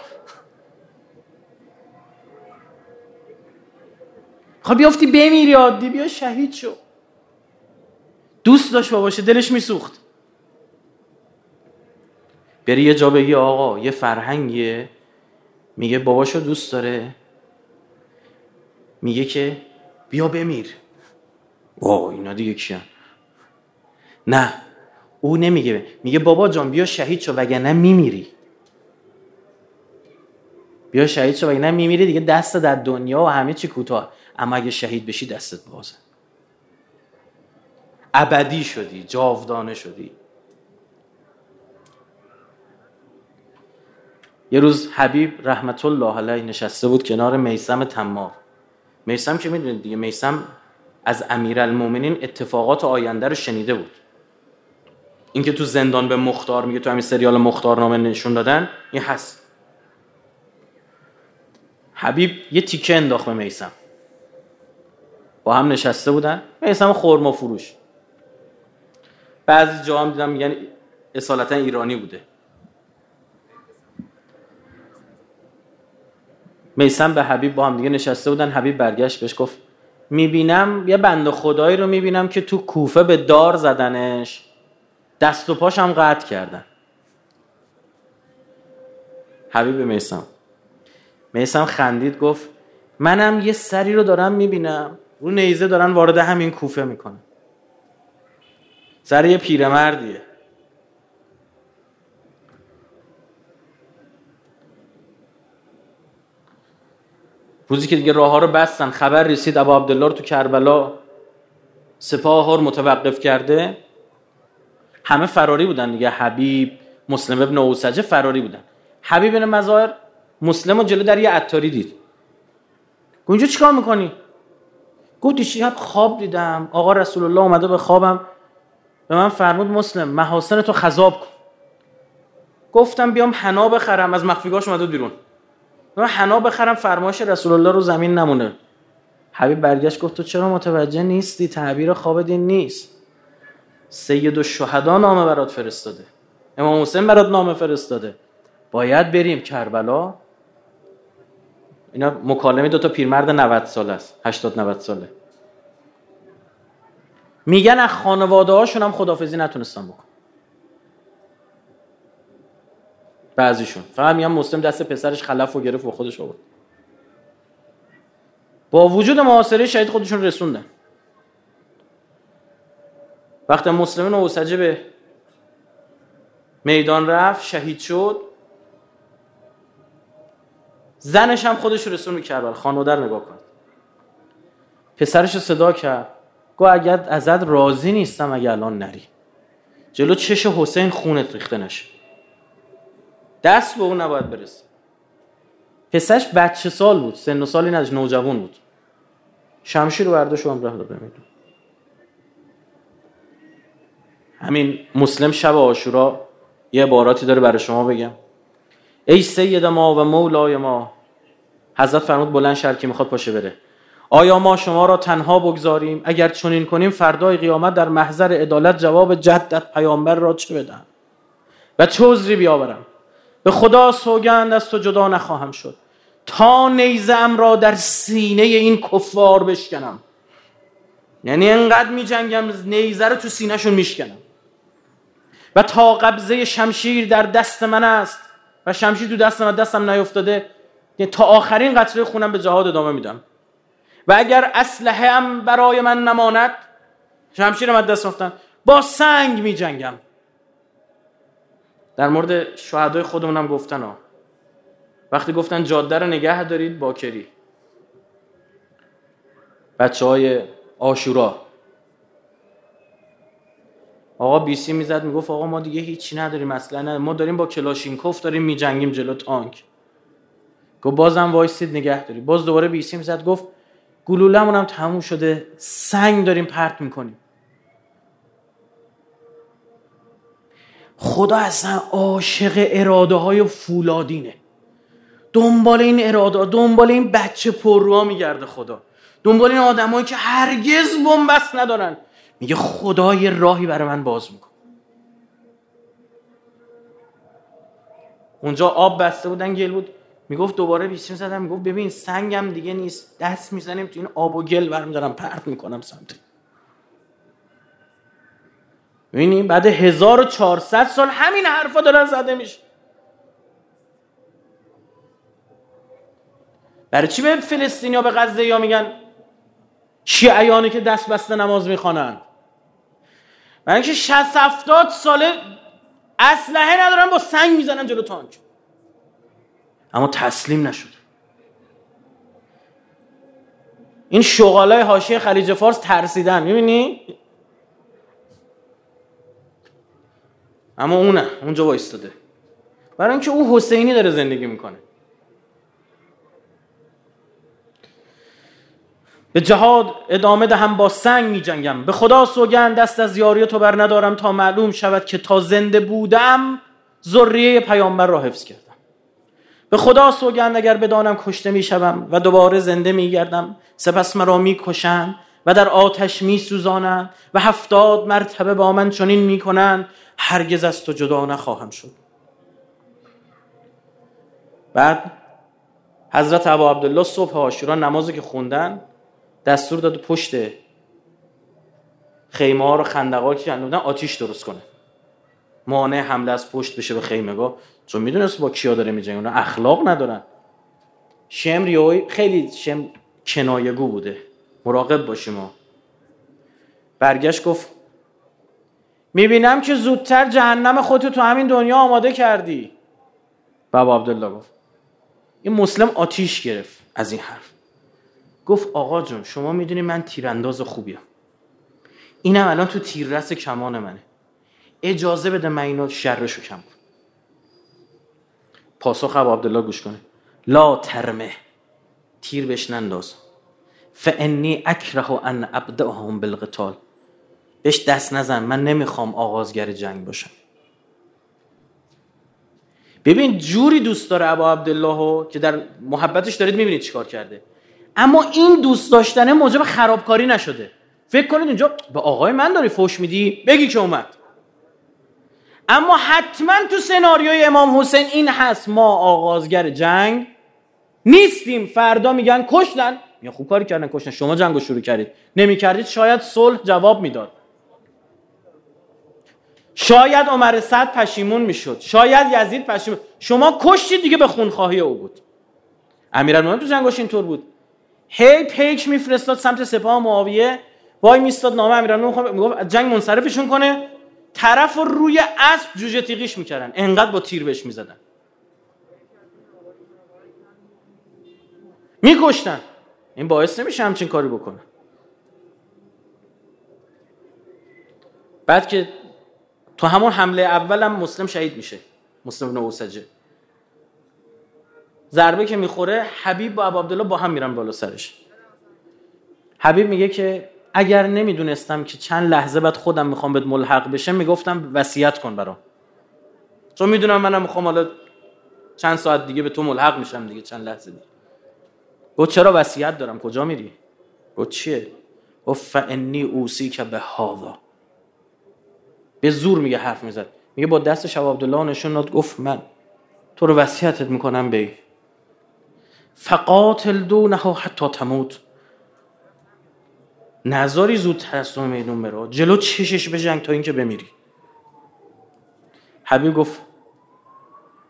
خب بیافتی بمیری عادی بیا شهید شو. دوست داشت باباشه دلش میسوخت. بری یه جا بگی آقا یه فرهنگیه. میگه باباشو دوست داره. میگه که بیا بمیر. واو اینا دیگه کیان؟ نه او نمیگه. میگه بابا جان بیا شهید شو وگرنه میمیری. بیا شهید شو وگرنه میمیری دیگه دست در دنیا و همه چی کوتاه. اما اگه شهید بشی دستت بازه. ابدی شدی جاودانه شدی. یه روز حبیب رحمت الله علیه نشسته بود کنار میسم تمار میسم که می‌دونید دیگه میسم از امیرالمومنین اتفاقات آینده رو شنیده بود. اینکه تو زندان به مختار میگه تو همین سریال مختارنامه نشون دادن این هست. حبیب یه تیکه انداخت به میسم با هم نشسته بودن. میسم خورما فروش. بعضی جا هم دیدم میگن اصالتا ایرانی بوده. میسم به حبیب با هم دیگه نشسته بودن. حبیب برگشت بهش گفت می‌بینم یه بند خدایی رو می‌بینم که تو کوفه به دار زدنش. دست و پاش هم قطع کردن. حبیب میسم میسم خندید گفت منم یه سری رو دارم می‌بینم. رو نیزه دارن وارد همین کوفه می‌کنن. سر یه پیرمردیه. روزی که دیگه راه ها رو بستن خبر رسید ابا عبدالله تو کربلا سپاه ها رو متوقف کرده. همه فراری بودن دیگه حبیب مسلم ابن اوسجه فراری بودن. حبیب ابن مظاهر مسلم رو جلو در یه عطاری دید. اونجا چیکار می‌کنی؟ گفت شب خواب دیدم. آقا رسول الله اومده به خوابم. به من فرمود مسلم محاسن تو خذاب کن. گفتم بیام حنا بخرم از مخفیگاش اومده بیرون. من حنا بخرم فرمایش رسول الله رو زمین نمونه. حبیب برگشت گفت تو چرا متوجه نیستی؟ تعبیر خواب دین نیست. سید الشهدا نامه برات فرستاده. امام حسین برات نامه فرستاده. باید بریم کربلا. اینا مکالمه دو تا پیرمرد 90 ساله است. 80 90 ساله. میگن از خانواده هاشون هم خدافزی نتونستن بکن بعضیشون. فقط میگن مسلم دست پسرش خلف و گرفت و خودش آورد. با وجود محاصره شهید خودشون رسوندن. وقتی مسلمین و اوسجه به میدان رفت شهید شد. زنش هم خودش رسون می‌کرد خانواده رو نگاه کن. پسرش صدا کرد. گو اگر ازت راضی نیستم اگه الان نری. جلو چش حسین خونت ریخته نشه. دست به اون نباید برسه. پسرش بچه سال بود سن و سالی نداشت نوجوان بود. شمشیر رو برداشت و داده میدون همین مسلم شب آشورا یه عباراتی داره برای شما بگم. ای سید ما و مولای ما حضرت فرمود بلند شهر که می‌خواد پاشه بره. آیا ما شما را تنها بگذاریم؟ اگر چنین کنیم فردای قیامت در محضر عدالت جواب جدت پیامبر را چه بدم و چه عذری بیاورم؟ به خدا سوگند از تو جدا نخواهم شد. تا نیزم را در سینه این کفار بشکنم. یعنی انقدر می جنگم نیزه رو تو سینهشون میشکنم. و تا قبضه شمشیر در دست من است و شمشیر تو دست من دستم نیفتاده یعنی تا آخرین قطره خونم به جهاد ادامه میدم. و اگر اسلحه هم برای من نماند شمشیر من دست افتن با سنگ می جنگم در مورد شهدای خودمونم گفتن ها. وقتی گفتن جاده رو نگه دارید باکری. بچه های آشورا. آقا بیسی می‌زد می‌گفت آقا ما دیگه هیچی نداریم اصلا نه ما داریم با کلاشینکوف داریم میجنگیم جلو تانک. گفت بازم وایسید نگه داری باز دوباره بیسی می‌زد گفت گلولمون هم تموم شده سنگ داریم پرت می‌کنیم. خدا اصلا عاشق اراده های فولادینه. دنبال این اراده دنبال این بچه پرروها میگرده خدا. دنبال این آدمایی که هرگز بنبست ندارن. میگه خدا یه راهی برای من باز میکن. اونجا آب بسته بودن گل بود. می‌گفت دوباره بیسیم زدم. می‌گفت ببین سنگم دیگه نیست. دست می‌زنیم تو این آب و گل برم دارم پرت می‌کنم سمت ببینی؟ بعد 1400 سال همین حرفا دارن زده میشه. برای چی به فلسطینیا به غزه یا میگن؟ شیعیانی که دست بسته نماز می‌خوانند برای اینکه 60 70 ساله اسلحه ندارن با سنگ می‌زنن جلو تانک. اما تسلیم نشد این شغالای حاشیه خلیج فارس ترسیدن. می‌بینی؟ اما اونه اونجا وایستاده. برای اینکه او حسینی داره زندگی می‌کنه. به جهاد ادامه دهم با سنگ می جنگم به خدا سوگند دست از یاری تو بر ندارم تا معلوم شود که تا زنده بودم ذریه پیامبر را حفظ کردم. به خدا سوگند اگر بدانم کشته می شوم و دوباره زنده می گردم سپس مرا می کشند و در آتش می سوزانند و هفتاد مرتبه با من چنین می کنند هرگز از تو جدا نخواهم شد. بعد حضرت ابا عبدالله صبح آشورا نمازی که خوندن دستور داد پشت خیمه ها رو خندقا که بودن آتیش درست کنه. مانع حمله از پشت بشه به خیمگاه چون می‌دونست با کیا داره میجنگه؟ اونا اخلاق ندارن. شمر خیلی شم کنایگو بوده. مراقب باشیم ما. برگشت گفت می‌بینم که زودتر جهنم خودتو تو همین دنیا آماده کردی. بابا عبدالله گفت. این مسلم آتیش گرفت از این حرف. گفت آقا جون شما می‌دونی من تیرانداز خوبیم. اینم الان تو تیررس کمان منه. اجازه بده من اینو شرشو کم کن پاسخ ابو عبدالله گوش کنه. لا ترمه. تیر بهش ننداز. فانی اکره ان ابدعهم بالقتال. بهش دست نزن من نمی‌خوام آغازگر جنگ باشم. ببین جوری دوست داره ابا عبدالله که در محبتش دارید می‌بینید چیکار کرده. اما این دوست داشتنه موجب خرابکاری نشده. فکر کنید اینجا به آقای من داری فوش میدی؟ بگی که اومد. اما حتما تو سناریوی امام حسین این هست ما آغازگر جنگ نیستیم. فردا میگن کشتن. یا خوب کاری کردن کشتن. شما جنگ رو شروع کردید. نمی‌کردید شاید صلح جواب می‌داد. شاید عمر صد پشیمون می‌شد. شاید یزید پشیمون. شما کشتید دیگه به خونخواهی او بود. امیرالمومنین تو جنگش اینطور بود. هی پیک میفرستاد سمت سپاه معاویه. وای میستاد نامه امیرالمومنین می‌گفت جنگ منصرفشون کنه. طرف رو روی اسب جوجه تیغیش می‌کردن. انقدر با تیر بهش می‌زدن. میکشتن. این باعث نمیشه همچین کاری بکنه بعد که تو همون حمله اولم مسلم شهید میشه. مسلم بن اوسجه. ضربه که می‌خوره حبیب با ابو عبدالله با هم میرن بالا سرش. حبیب میگه که اگر نمی‌دونستم که چند لحظه بعد خودم می‌خوام بهت ملحق بشه می‌گفتم وصیت کن برام. چون می‌دونم منم می‌خوام حالا چند ساعت دیگه به تو ملحق میشم دیگه چند لحظه دیگه. گفت چرا وصیت دارم؟ کجا میری؟ گفت چیه؟ گفت فانی اوسی که به هاوا به زور میگه حرف می‌زد. میگه با دست شب عبدالله نشون داد گفت من. تو رو وصیتت می‌کنم بی. فقاتل دونه حتی تموت. نظاری زود از میدون برو جلو چشش به جنگ تا اینکه بمیری. حبیب گفت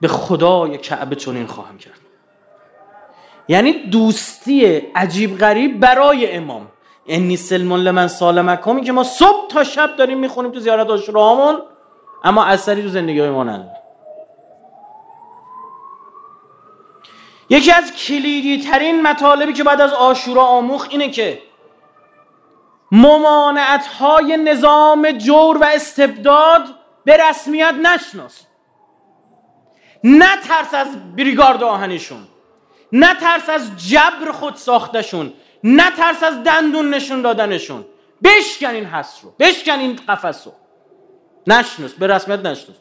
به خدای کعبه چنین خواهم کرد. یعنی دوستی عجیب غریب برای امام. انی سلمون لمن سالمکمی که ما صبح تا شب داریم می‌خونیم تو زیارت آشورامون اما اثری تو زندگی ما نداره. یکی از کلیدی ترین مطالبی که بعد از آشورا آموخ اینه که ممانعت های نظام جور و استبداد به رسمیت نشناس. نه ترس از بریگارد آهنشون نه ترس از جبر خود ساختشون نه ترس از دندون نشون دادنشون. بشکن این حس رو. بشکن این قفس رو. نشناس. به رسمیت نشناس.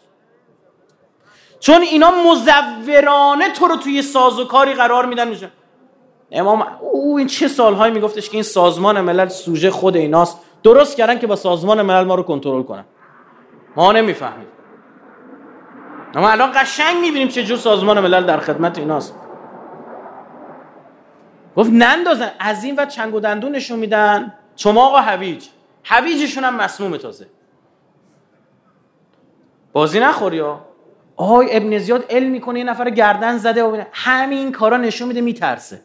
چون اینا مزورانه تو رو توی سازوکاری قرار میدن میشه امام او این چه سالهایی میگفتش که این سازمان ملل سوژه خود ایناست. درست کردن که با سازمان ملل ما رو کنترل کنن. ما نمی‌فهمیم. اما الان قشنگ می‌بینیم چه جور سازمان ملل در خدمت ایناست. گفت نندازن از این و چنگ و دندون نشون میدن. چماق و هویج. هویجشون هم مسموم تازه. بازی نخوری ها. آی ابن زیاد علم می‌کنه یه نفر گردن زده و همین کارا نشون میده میترسه.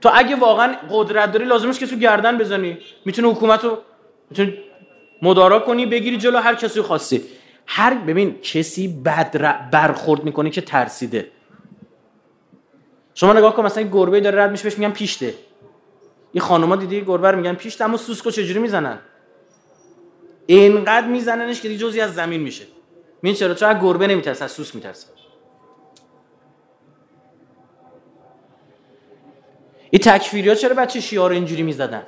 تو اگه واقعا قدرت داری لازمش که تو گردن بزنی. می‌تونه حکومت رو می‌تونه مدارا کنی بگیری جلو هر کسی خواستی. هر ببین کسی بد برخورد می‌کنه که ترسیده. شما نگاه کن مثلا گربه داره رد میشه بهش میگن پیشته. این خانوما دیدی گربه رو میگن پیشته اما سوسکو چجوری می‌زنن؟ اینقدر میزننش که جزی از زمین میشه. این چرا؟ چرا گربه نمیترسه از سوسک میترسه. این تکفیری ها چرا بچه شیعه رو اینجوری می‌زدن؟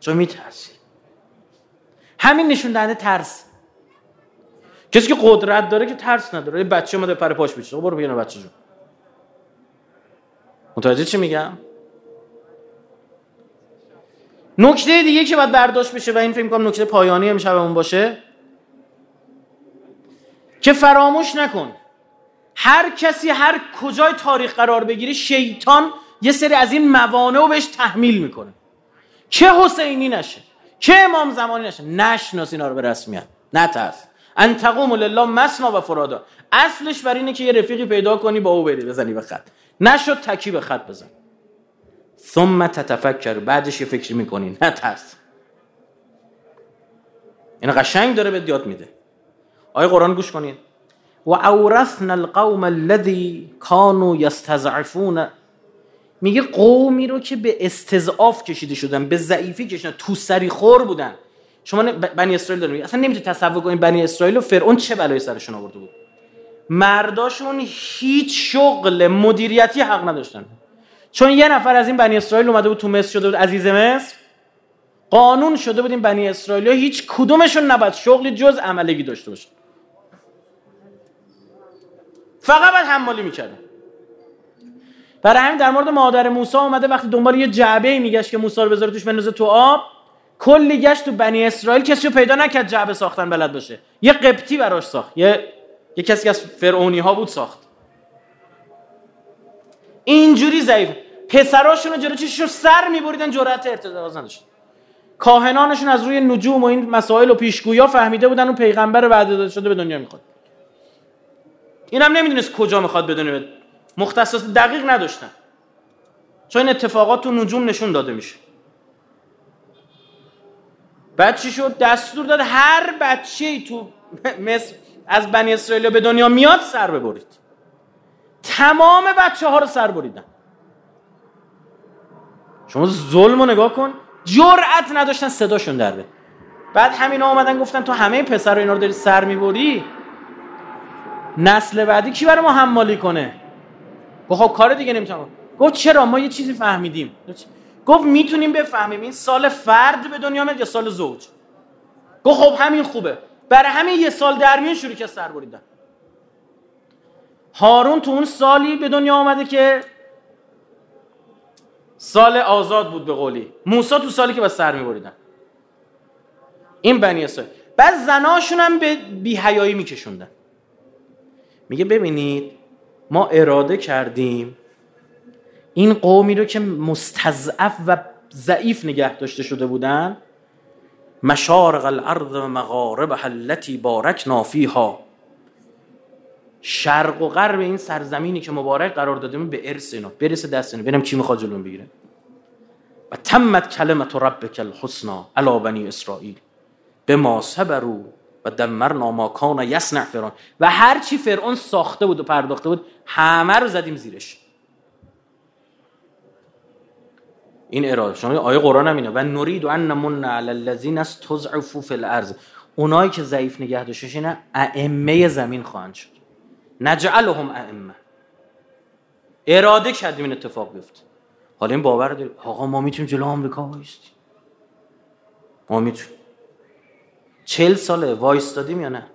چون میترسی. همین نشون دهنده ترس. کسی که قدرت داره که ترس نداره. یه بچه اومده پر پاش بیشه برو بیان بچه جون. متوجه چی میگم؟ نکته دیگه که باید برداشت بشه و این فکر کنم نکته پایانی امشبمون باشه که فراموش نکن هر کسی هر کجای تاریخ قرار بگیره شیطان یه سری از این موانع رو بهش تحمیل می‌کنه. چه حسینی نشه چه امام زمانی نشه نشناس اینا رو به رسمیت نترس ان تقوم لله مسنا و فرادا. اصلش بر اینه که یه رفیقی پیدا کنی با او بری بزنی به خط. نشد تکی به خط بزن. ثم تتفکر. بعدش یه فکری می‌کنی. نترس این قشنگ داره به یاد میده. آیه قرآن گوش کنید و اورثنا القوم الذي كانوا يستضعفون میگه قومی رو که به استضعاف کشیده شدن به ضعیفی کشیدن تو سری خور بودن. شما بنی اسرائیل دارید اصلا نمی‌تونید تصور کنید بنی اسرائیل و فرعون چه بلایی سرشون آورده بود. مرداشون هیچ شغل مدیریتی حق نداشتن. چون یه نفر از این بنی اسرائیل اومده بود تو مصر شده بود عزیز مصر. قانون شده بود این بنی اسرائیل هیچ کدومشون نباید شغلی جز عملگی داشته باشه. فقط باید حمالی می‌کردن. برای همین در مورد مادر موسی اومده وقتی دنبال یه جعبه میگشت که موسی رو بذاره توش بندازه تو آب کلی گشت تو بنی اسرائیل کسی رو پیدا نکرد جعبه ساختن بلد باشه. یه قبطی براش ساخت یه یه کسی از فرعونی ها بود ساخت. اینجوری ضعیف. پسراشون رو جلو چششون سر میبریدن جرأت ارتداد نداشت. کاهنانشون از روی نجوم و این مسائل و پیشگویا فهمیده بودن و پیغمبر وعده داده شده به دنیا می‌خواد. اینم نمی‌دونست کجا می‌خواد بدونه. مختصات دقیق نداشتن. چون این اتفاقات تو نجوم نشون داده میشه. بعد چی شد؟ دستور داد هر بچه تو [LAUGHS] مصر از بنی اسرائیل به دنیا میاد سر ببرید. تمام بچه ها رو سر بریدن. شما ظلم رو نگاه کن. جرأت نداشتن صداشون در به بعد همینا اومدن گفتن تو همه پسر اینا رو داری سر می‌بری؟ نسل بعدی کی برای ما حمالی کنه؟ گفت خب کار دیگه نمی‌تونم. گفت چرا؟ ما یه چیزی فهمیدیم. گفت می‌تونیم بفهمیم این سال فرد به دنیا میاد یا سال زوج؟ گفت خب همین خوبه. برای همین یه سال در میون شروع که سر بریدن. هارون تو اون سالی به دنیا آمده که سال آزاد بود به قولی. موسی تو سالی که با سر میبریدن. این بنی اسرائیل. بعد زناشون هم به بیهیایی میکشوندن. میگه ببینید ما اراده کردیم این قومی رو که مستضعف و ضعیف نگه داشته شده بودن مشارق الارض و مغارب التي بارکنا فیها. شرق و غرب این سرزمینی که مبارک قرار دادیم به ارث اینا. برسه دست اینا. ببینم کی می‌خواد جلوم بگیره. و تمت کلمت ربک الحسنا علی بنی اسرائیل. به ما صبروا و دمرنا ما کان یصنع فرعون. و هر چی فرعون ساخته بود و پرداخته بود همه رو زدیم زیرش. این اراده. شما آیه قرآن هم اینه. و نرید ان نمن علی الذین استضعفوا فی الارض. اونایی که ضعیف نگه داشتش اینا ائمه زمین خواهند شد. نجعلهم ائمه. اراده کردیم این اتفاق بیفته. حالا این باور داریم آقا ما می‌تونیم جلو آمریکا وایستیم. ما می‌تونیم. چل ساله وایستادیم یا نه؟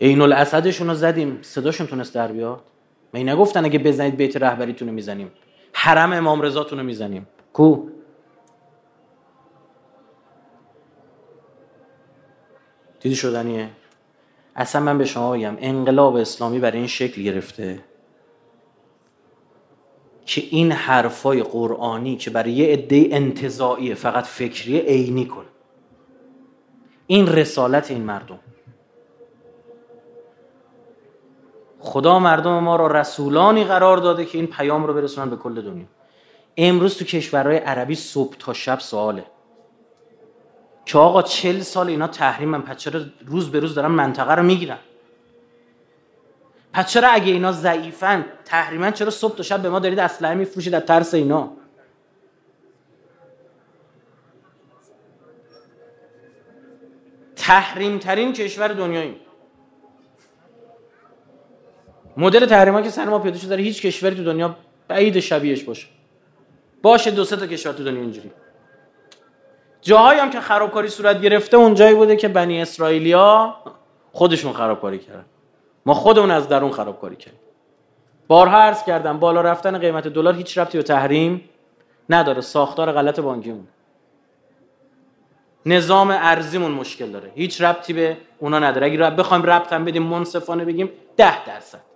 عین الاسدشون رو زدیم. صداشون تونست در بیاد؟ می نگفتن اگه بزنید بیت رهبریتون رو می‌زنیم. حرم امام رضاتون رو می‌زنیم. کو؟ دیدی شدنیه؟ اصلا من به شما بگم انقلاب اسلامی برای این شکل گرفته که این حرفای قرآنی که برای یه عده انتظاییه فقط فکری عینی کن این رسالت این مردم. خدا مردم ما را رسولانی قرار داده که این پیام رو برسونن به کل دنیا. امروز تو کشورهای عربی صبح تا شب سواله. که آقا چل سال اینا تحریم پس چرا روز به روز دارن منطقه رو می‌گیرن؟ پس چرا اگه اینا ضعیفن تحریما چرا صبح تا شب به ما دارید اسلحه میفروشید از ترس اینا؟ تحریم ترین کشور دنیاییم. مدل تحریما که سر ما پیدا شده هیچ کشوری تو دنیا بعید شبیهش باشه. باشه دو سه تا کشور تو دنیا اینجوری. جاهایی هم که خرابکاری صورت گرفته اون جایی بوده که بنی اسرائیلیا خودشون خرابکاری کردن. ما خودمون از درون خرابکاری کردیم. بارها عرض کردم بالا رفتن قیمت دلار هیچ ربطی به تحریم نداره. ساختار غلط بانکیمون. نظام ارزیمون مشکل داره. هیچ ربطی به اونا نداره. اگه بخوایم ربط بدیم منصفانه بگیم ده درصد.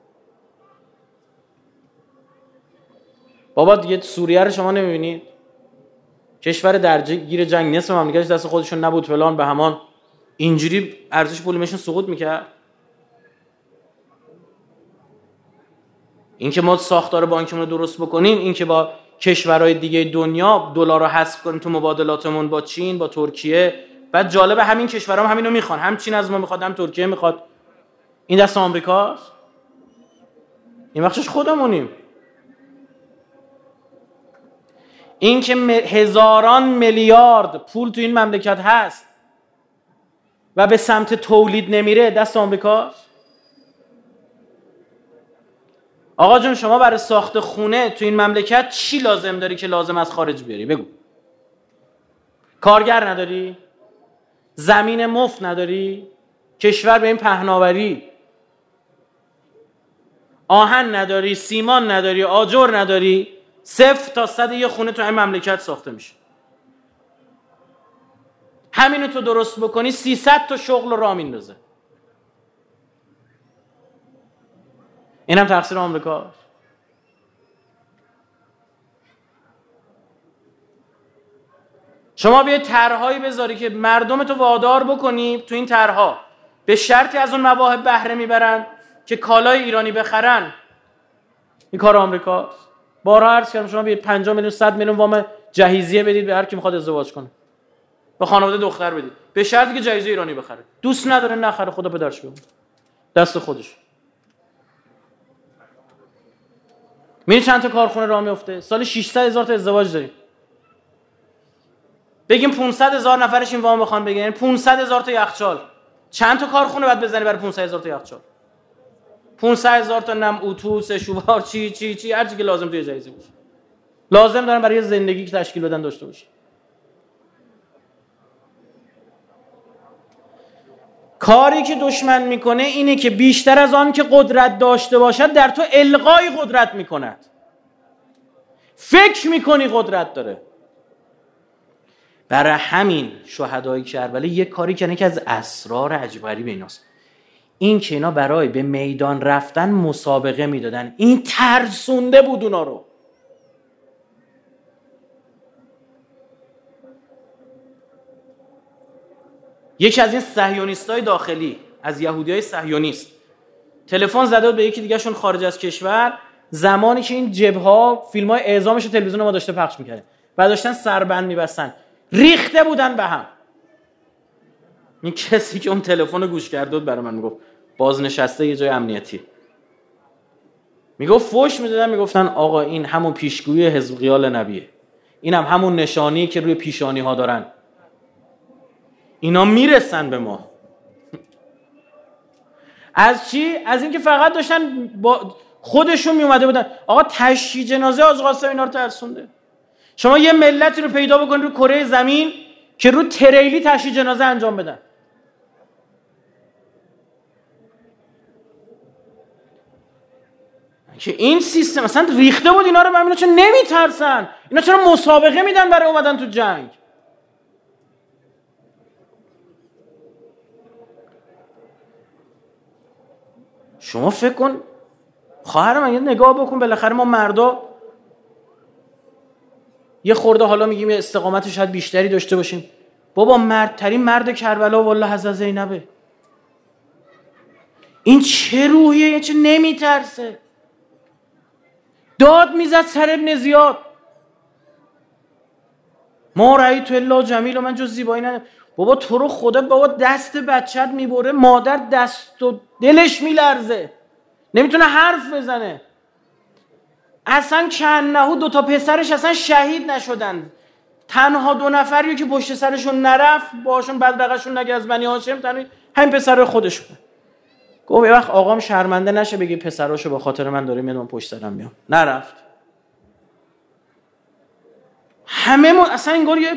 بابا دیگه سوریه رو شما نمی‌بینید؟ کشور در گیر جنگ نصف مملکتش دست خودشون نبود فلان به همان. اینجوری ارزش پولمشون سقوط می‌کرد؟ اینکه ما ساختار بانکمون رو درست بکنیم اینکه با کشورهای دیگه دنیا دلار رو حذف کنیم تو مبادلاتمون با چین با ترکیه. بعد جالب همین کشورها هم همینو می‌خوان. هم چین از ما می‌خواد هم ترکیه می‌خواد. این دست آمریکاست؟ این بخشش خودمونیم. اینکه هزاران میلیارد پول تو این مملکت هست و به سمت تولید نمیره دست آمریکاست آقا جون شما برای ساخت خونه تو این مملکت چی لازم داری که لازم از خارج بیاری؟ بگو. کارگر نداری؟ زمین مفت نداری؟ کشور به این پهناوری؟ آهن نداری؟ سیمان نداری؟ آجر نداری؟ صفر تا صد یه خونه تو این مملکت ساخته میشه. همینو تو درست بکنی 300 تا شغل رو راه میندازه. این هم تقصیر آمریکا. شما بیاید طرحهایی بذاری که مردم تو وادار بکنی تو این طرحها. به شرطی از اون مواهب بهره می‌برن که کالای ایرانی بخرن. این کار آمریکاست. بارها عرض کردم شما بیاید 50 میلیون 100 میلیون وام جهیزیه بدید به هر کی می‌خواد ازدواج کنه. به خانواده دختر بدید. به شرطی که جهیزیه ایرانی بخره. دوست نداره نخره خدا پدرش بگم دست خودش. میری چند تا کارخونه راه میفته سال 600 هزار تا ازدواج داریم. بگیم 500 هزار نفرش این وام بخوان بگیرن. 500 هزار تا یخچال. چند تا کارخونه باید بزنی برای 500 هزار تا یخچال؟ 500 هزار تا نم اتوبوس شوبار چی چی چی هر چی که لازم توی جایزه باشه. لازم دارن برای زندگی که تشکیل بدن داشته باشه. کاری که دشمن می‌کنه اینه که بیشتر از آن که قدرت داشته باشد در تو القای قدرت می‌کند. فکر می‌کنی قدرت داره. برای همین شهدای کربلا یه کاری کنه که از اسرار عجیب غریب ایناست این که اینا برای به میدان رفتن مسابقه می‌دادن. این ترسونده بود اونا رو. یکی از این صهیونیست های داخلی از یهودی های صهیونیست. تلفن زده به یکی دیگهشون خارج از کشور. زمانی که این جبه ها فیلم های اعزامش تلویزیون ما داشته پخش می‌کرده و داشتن سربند میبستن. ریخته بودن به هم. این کسی که اون تلفن گوش کرده بود برای من می‌گفت بازنشسته یه جای امنیتی. می‌گفت فوش می‌دادن می‌گفتن آقا این همون پیشگویی حزب قیال نبیه. این هم همون نشانی که روی پیشانی ها دارن. اینا می‌رسن به ما. [LAUGHS] از چی؟ از اینکه فقط داشتن با خودشون میومده بودن. آقا تشییع جنازه از قاسم اینا رو ترسونده. شما یه ملتی رو پیدا بکنید رو کره زمین که رو تریلی تشییع جنازه انجام بدن. که این سیستم مثلا ریخته بود اینا رو من چون نمیترسن؟ اینا چرا مسابقه میدن برای اومدن تو جنگ؟ شما فکر کن خواهر من یه نگاه بکن بالاخره ما مردا یه خورده حالا میگیم استقامت شاید بیشتری داشته باشیم. بابا مردترین مرد کربلا والله حضرت زینبه. این چه روحیه؟ چه نمیترسه؟ داد می‌زد سر ابن زیاد. ما رأی تو الا جمیل و من جز زیبایی ندارم. بابا تو رو خدا بابا دست بچت می‌بره مادر دست و دلش میلرزه. نمی‌تونه حرف بزنه. اصلا کنهو دو تا پسرش اصلا شهید نشدن. تنها دو نفری که پشت سرشون نرفت باشون بدبقشون نگه از بنی هاشم تنها همین پسر خودشون. گفت یه وقت آقام شرمنده نشه بگی پسراشو به خاطر من داره میاد پشت سرم میام. نرفت. همه ما اصلا انگار یه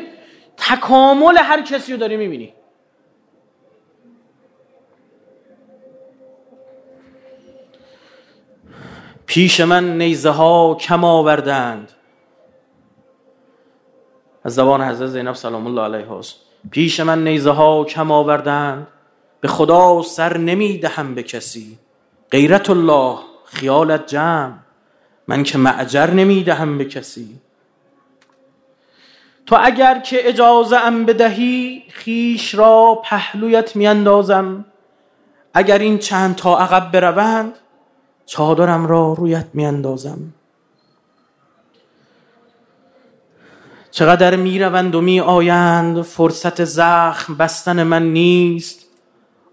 تکامل هر کسی رو داری می‌بینی. پیش من نیزه ها کم آوردند. از زبان حضرت زینب سلام الله علیه هاست پیش من نیزه ها کم آوردند. به خدا سر نمی دهم به کسی. غیرت الله خیالت جمع. من که معجر نمی دهم به کسی. تو اگر که اجازه ام بدهی خیش را پهلویت میاندازم. اگر این چند تا عقب بروند چادرم را رویت میاندازم. چقدر می‌روند و می آیند فرصت زخم بستن من نیست.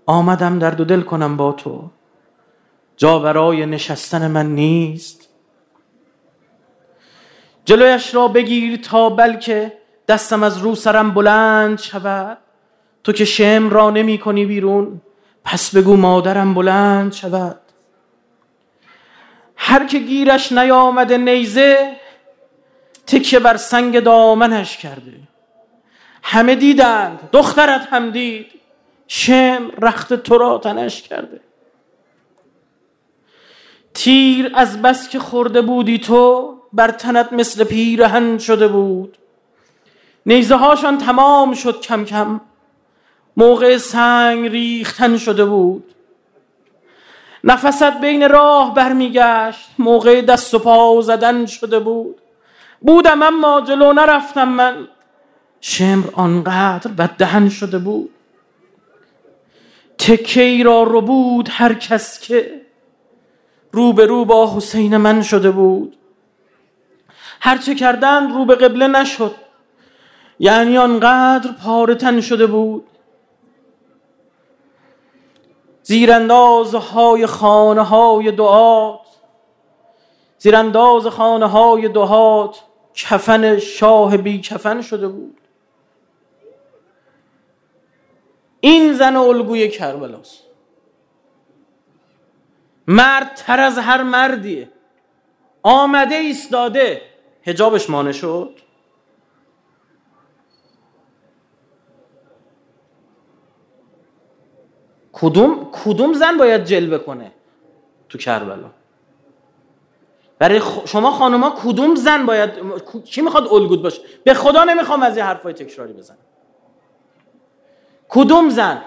آمدم در دو دل کنم با تو. جا برای نشستن من نیست. جلویش را بگیر تا بلکه دستم از رو سرم بلند شود. تو که شم را نمی کنی بیرون پس بگو مادرم بلند شود. هر که گیرش نیامده نیزه تکه بر سنگ دامنش کرده. همه دیدند دخترت هم دید. شم رخت تو را تنش کرده. تیر از بس که خورده بودی تو بر تنت مثل پیرهن شده بود. نیزه هاشان تمام شد کم کم. موقع سنگ ریختن شده بود. نفست بین راه برمیگشت. موقع دست و پا زدن شده بود. بودم اما جلو نرفتم من. شمر آنقدر بددهن شده بود. تکه ای را رو بود هر کس که رو به رو با حسین من شده بود. هرچه کردن رو به قبله نشد. یعنی آنقدر پارتن شده بود. زیرانداز های خانه های دعات زیرانداز خانه های دعات کفن شاه بی کفن شده بود. این زن الگوی کربلاست. مرد تر از هر مردیه. آمده ایستاده. هجابش مانه شد. کدوم کدوم زن باید جلوه کنه تو کربلا؟ برای شما خانوما کدوم زن باید کی می‌خواد الگود باشه؟ به خدا نمی‌خوام از این حرفای تکراری بزنم. کدوم زن؟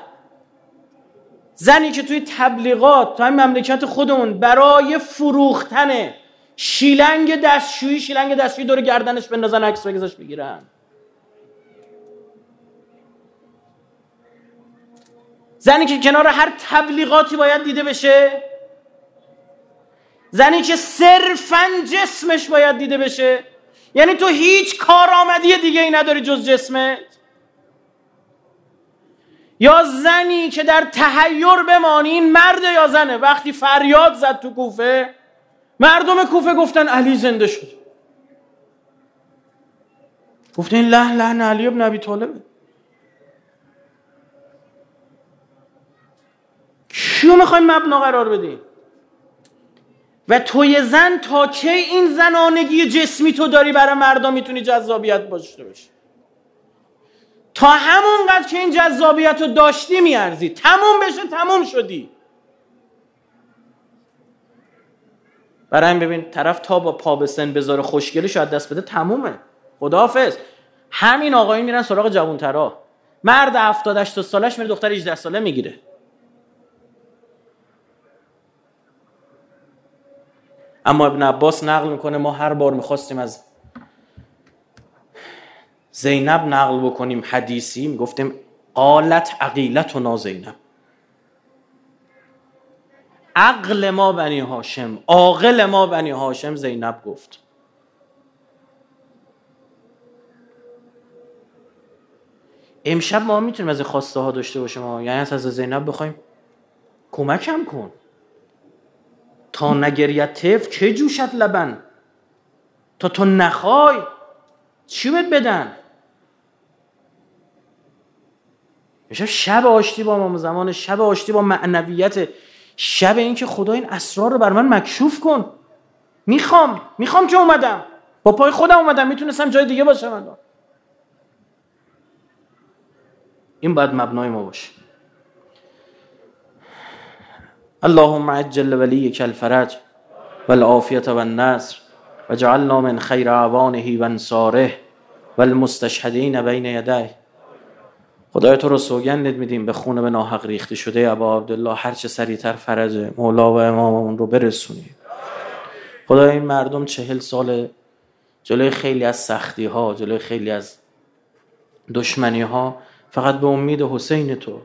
زنی که توی تبلیغات توی مملکت خودمون برای فروختن شیلنگ دستشویی شیلنگ دستشویی دور گردنش بندازن عکس بگذاش بگیرن. زنی که کنار هر تبلیغاتی باید دیده بشه. زنی که صرفا جسمش باید دیده بشه. یعنی تو هیچ کارآمدی دیگه ای نداری جز جسمت. یا زنی که در تحیر بمانی این مرد یا زنه؟ وقتی فریاد زد تو کوفه مردم کوفه گفتن علی زنده شد. گفتن له لحن علی ابن ابی طالبه. کیو می‌خوایم مبنا قرار بدیم؟ و توی زن تا کی این زنانگی جسمی تو داری برای مردم می‌تونی جذابیت داشته باشی؟ تا همون قد که این جذابیت رو داشتی میارزی. تموم بشه تموم شدی. برای ببین طرف تا با پا به سن بذاره خوشگلی شاید دست بده تمومه. خداحافظ. همین آقایون میرن سراغ جوانترا. مرد 70 80 سالش میره دختر 18 ساله می‌گیره. اما ابن عباس نقل می‌کنه ما هر بار می‌خواستیم از زینب نقل بکنیم حدیثی می‌گفتیم قالت عقیلت و زینب. عقل ما بنی هاشم عاقل ما بنی هاشم زینب گفت. امشب ما می‌تونیم از خواسته ها داشته باشیم یعنی از زینب بخوایم کمکم کن. تا نگریت تف که جوشت لبن؟ تا تو نخوای چی بهت بدن؟ میشه شب آشتی با ما زمان شب آشتی با معنویت. شب این که خدا این اسرار رو بر من مکشوف کن. می‌خوام می‌خوام که اومدم. با پای خودم اومدم می‌تونستم جای دیگه باشم الان. این باید مبنای ما باشه. اللهم عجل وليك الفرج والعافية والنصر وجعلنا من خير عوانه وانصاره والمستشهدين بین يديه خدای تو رو سوگندت میدیم به خون به ناحق ریخته شده. ابا عبدالله هرچه سریعتر فرج مولا و اماممون رو برسونی. خدای این مردم چهل سال جلوی خیلی از سختی ها جلوی خیلی از دشمنی ها فقط به امید حسین تو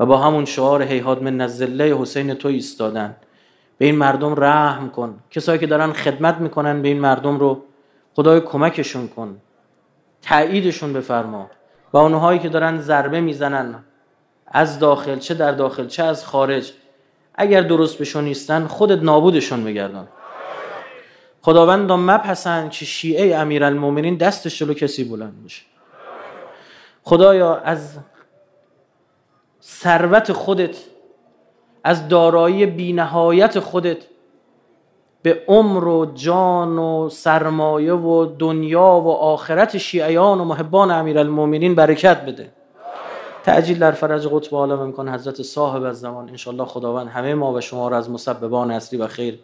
و با همون شعار هیهاد من نزله حسین تو ایستادن. به این مردم رحم کن. کسایی که دارن خدمت می‌کنن به این مردم رو خدای کمکشون کن. تاییدشون بفرما. و اونهایی که دارن ضربه می‌زنن از داخل چه در داخل چه از خارج اگر درست بشون نیستن خودت نابودشون بگردان خداوند مپسند که شیعه امیرالمومنین دستش جلو کسی بلند بشه خدایا از ثروت خودت از دارایی بینهایت خودت به عمر و جان و سرمایه و دنیا و آخرت شیعیان و محبان امیرالمومنین برکت بده. تعجیل در فرج قطب عالم امکان حضرت صاحب از زمان. انشالله خداوند همه ما و شما را از مسببان اصلی و خیر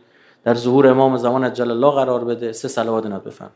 در ظهور امام زمان جل الله قرار بده. سه صلوات نات بفهم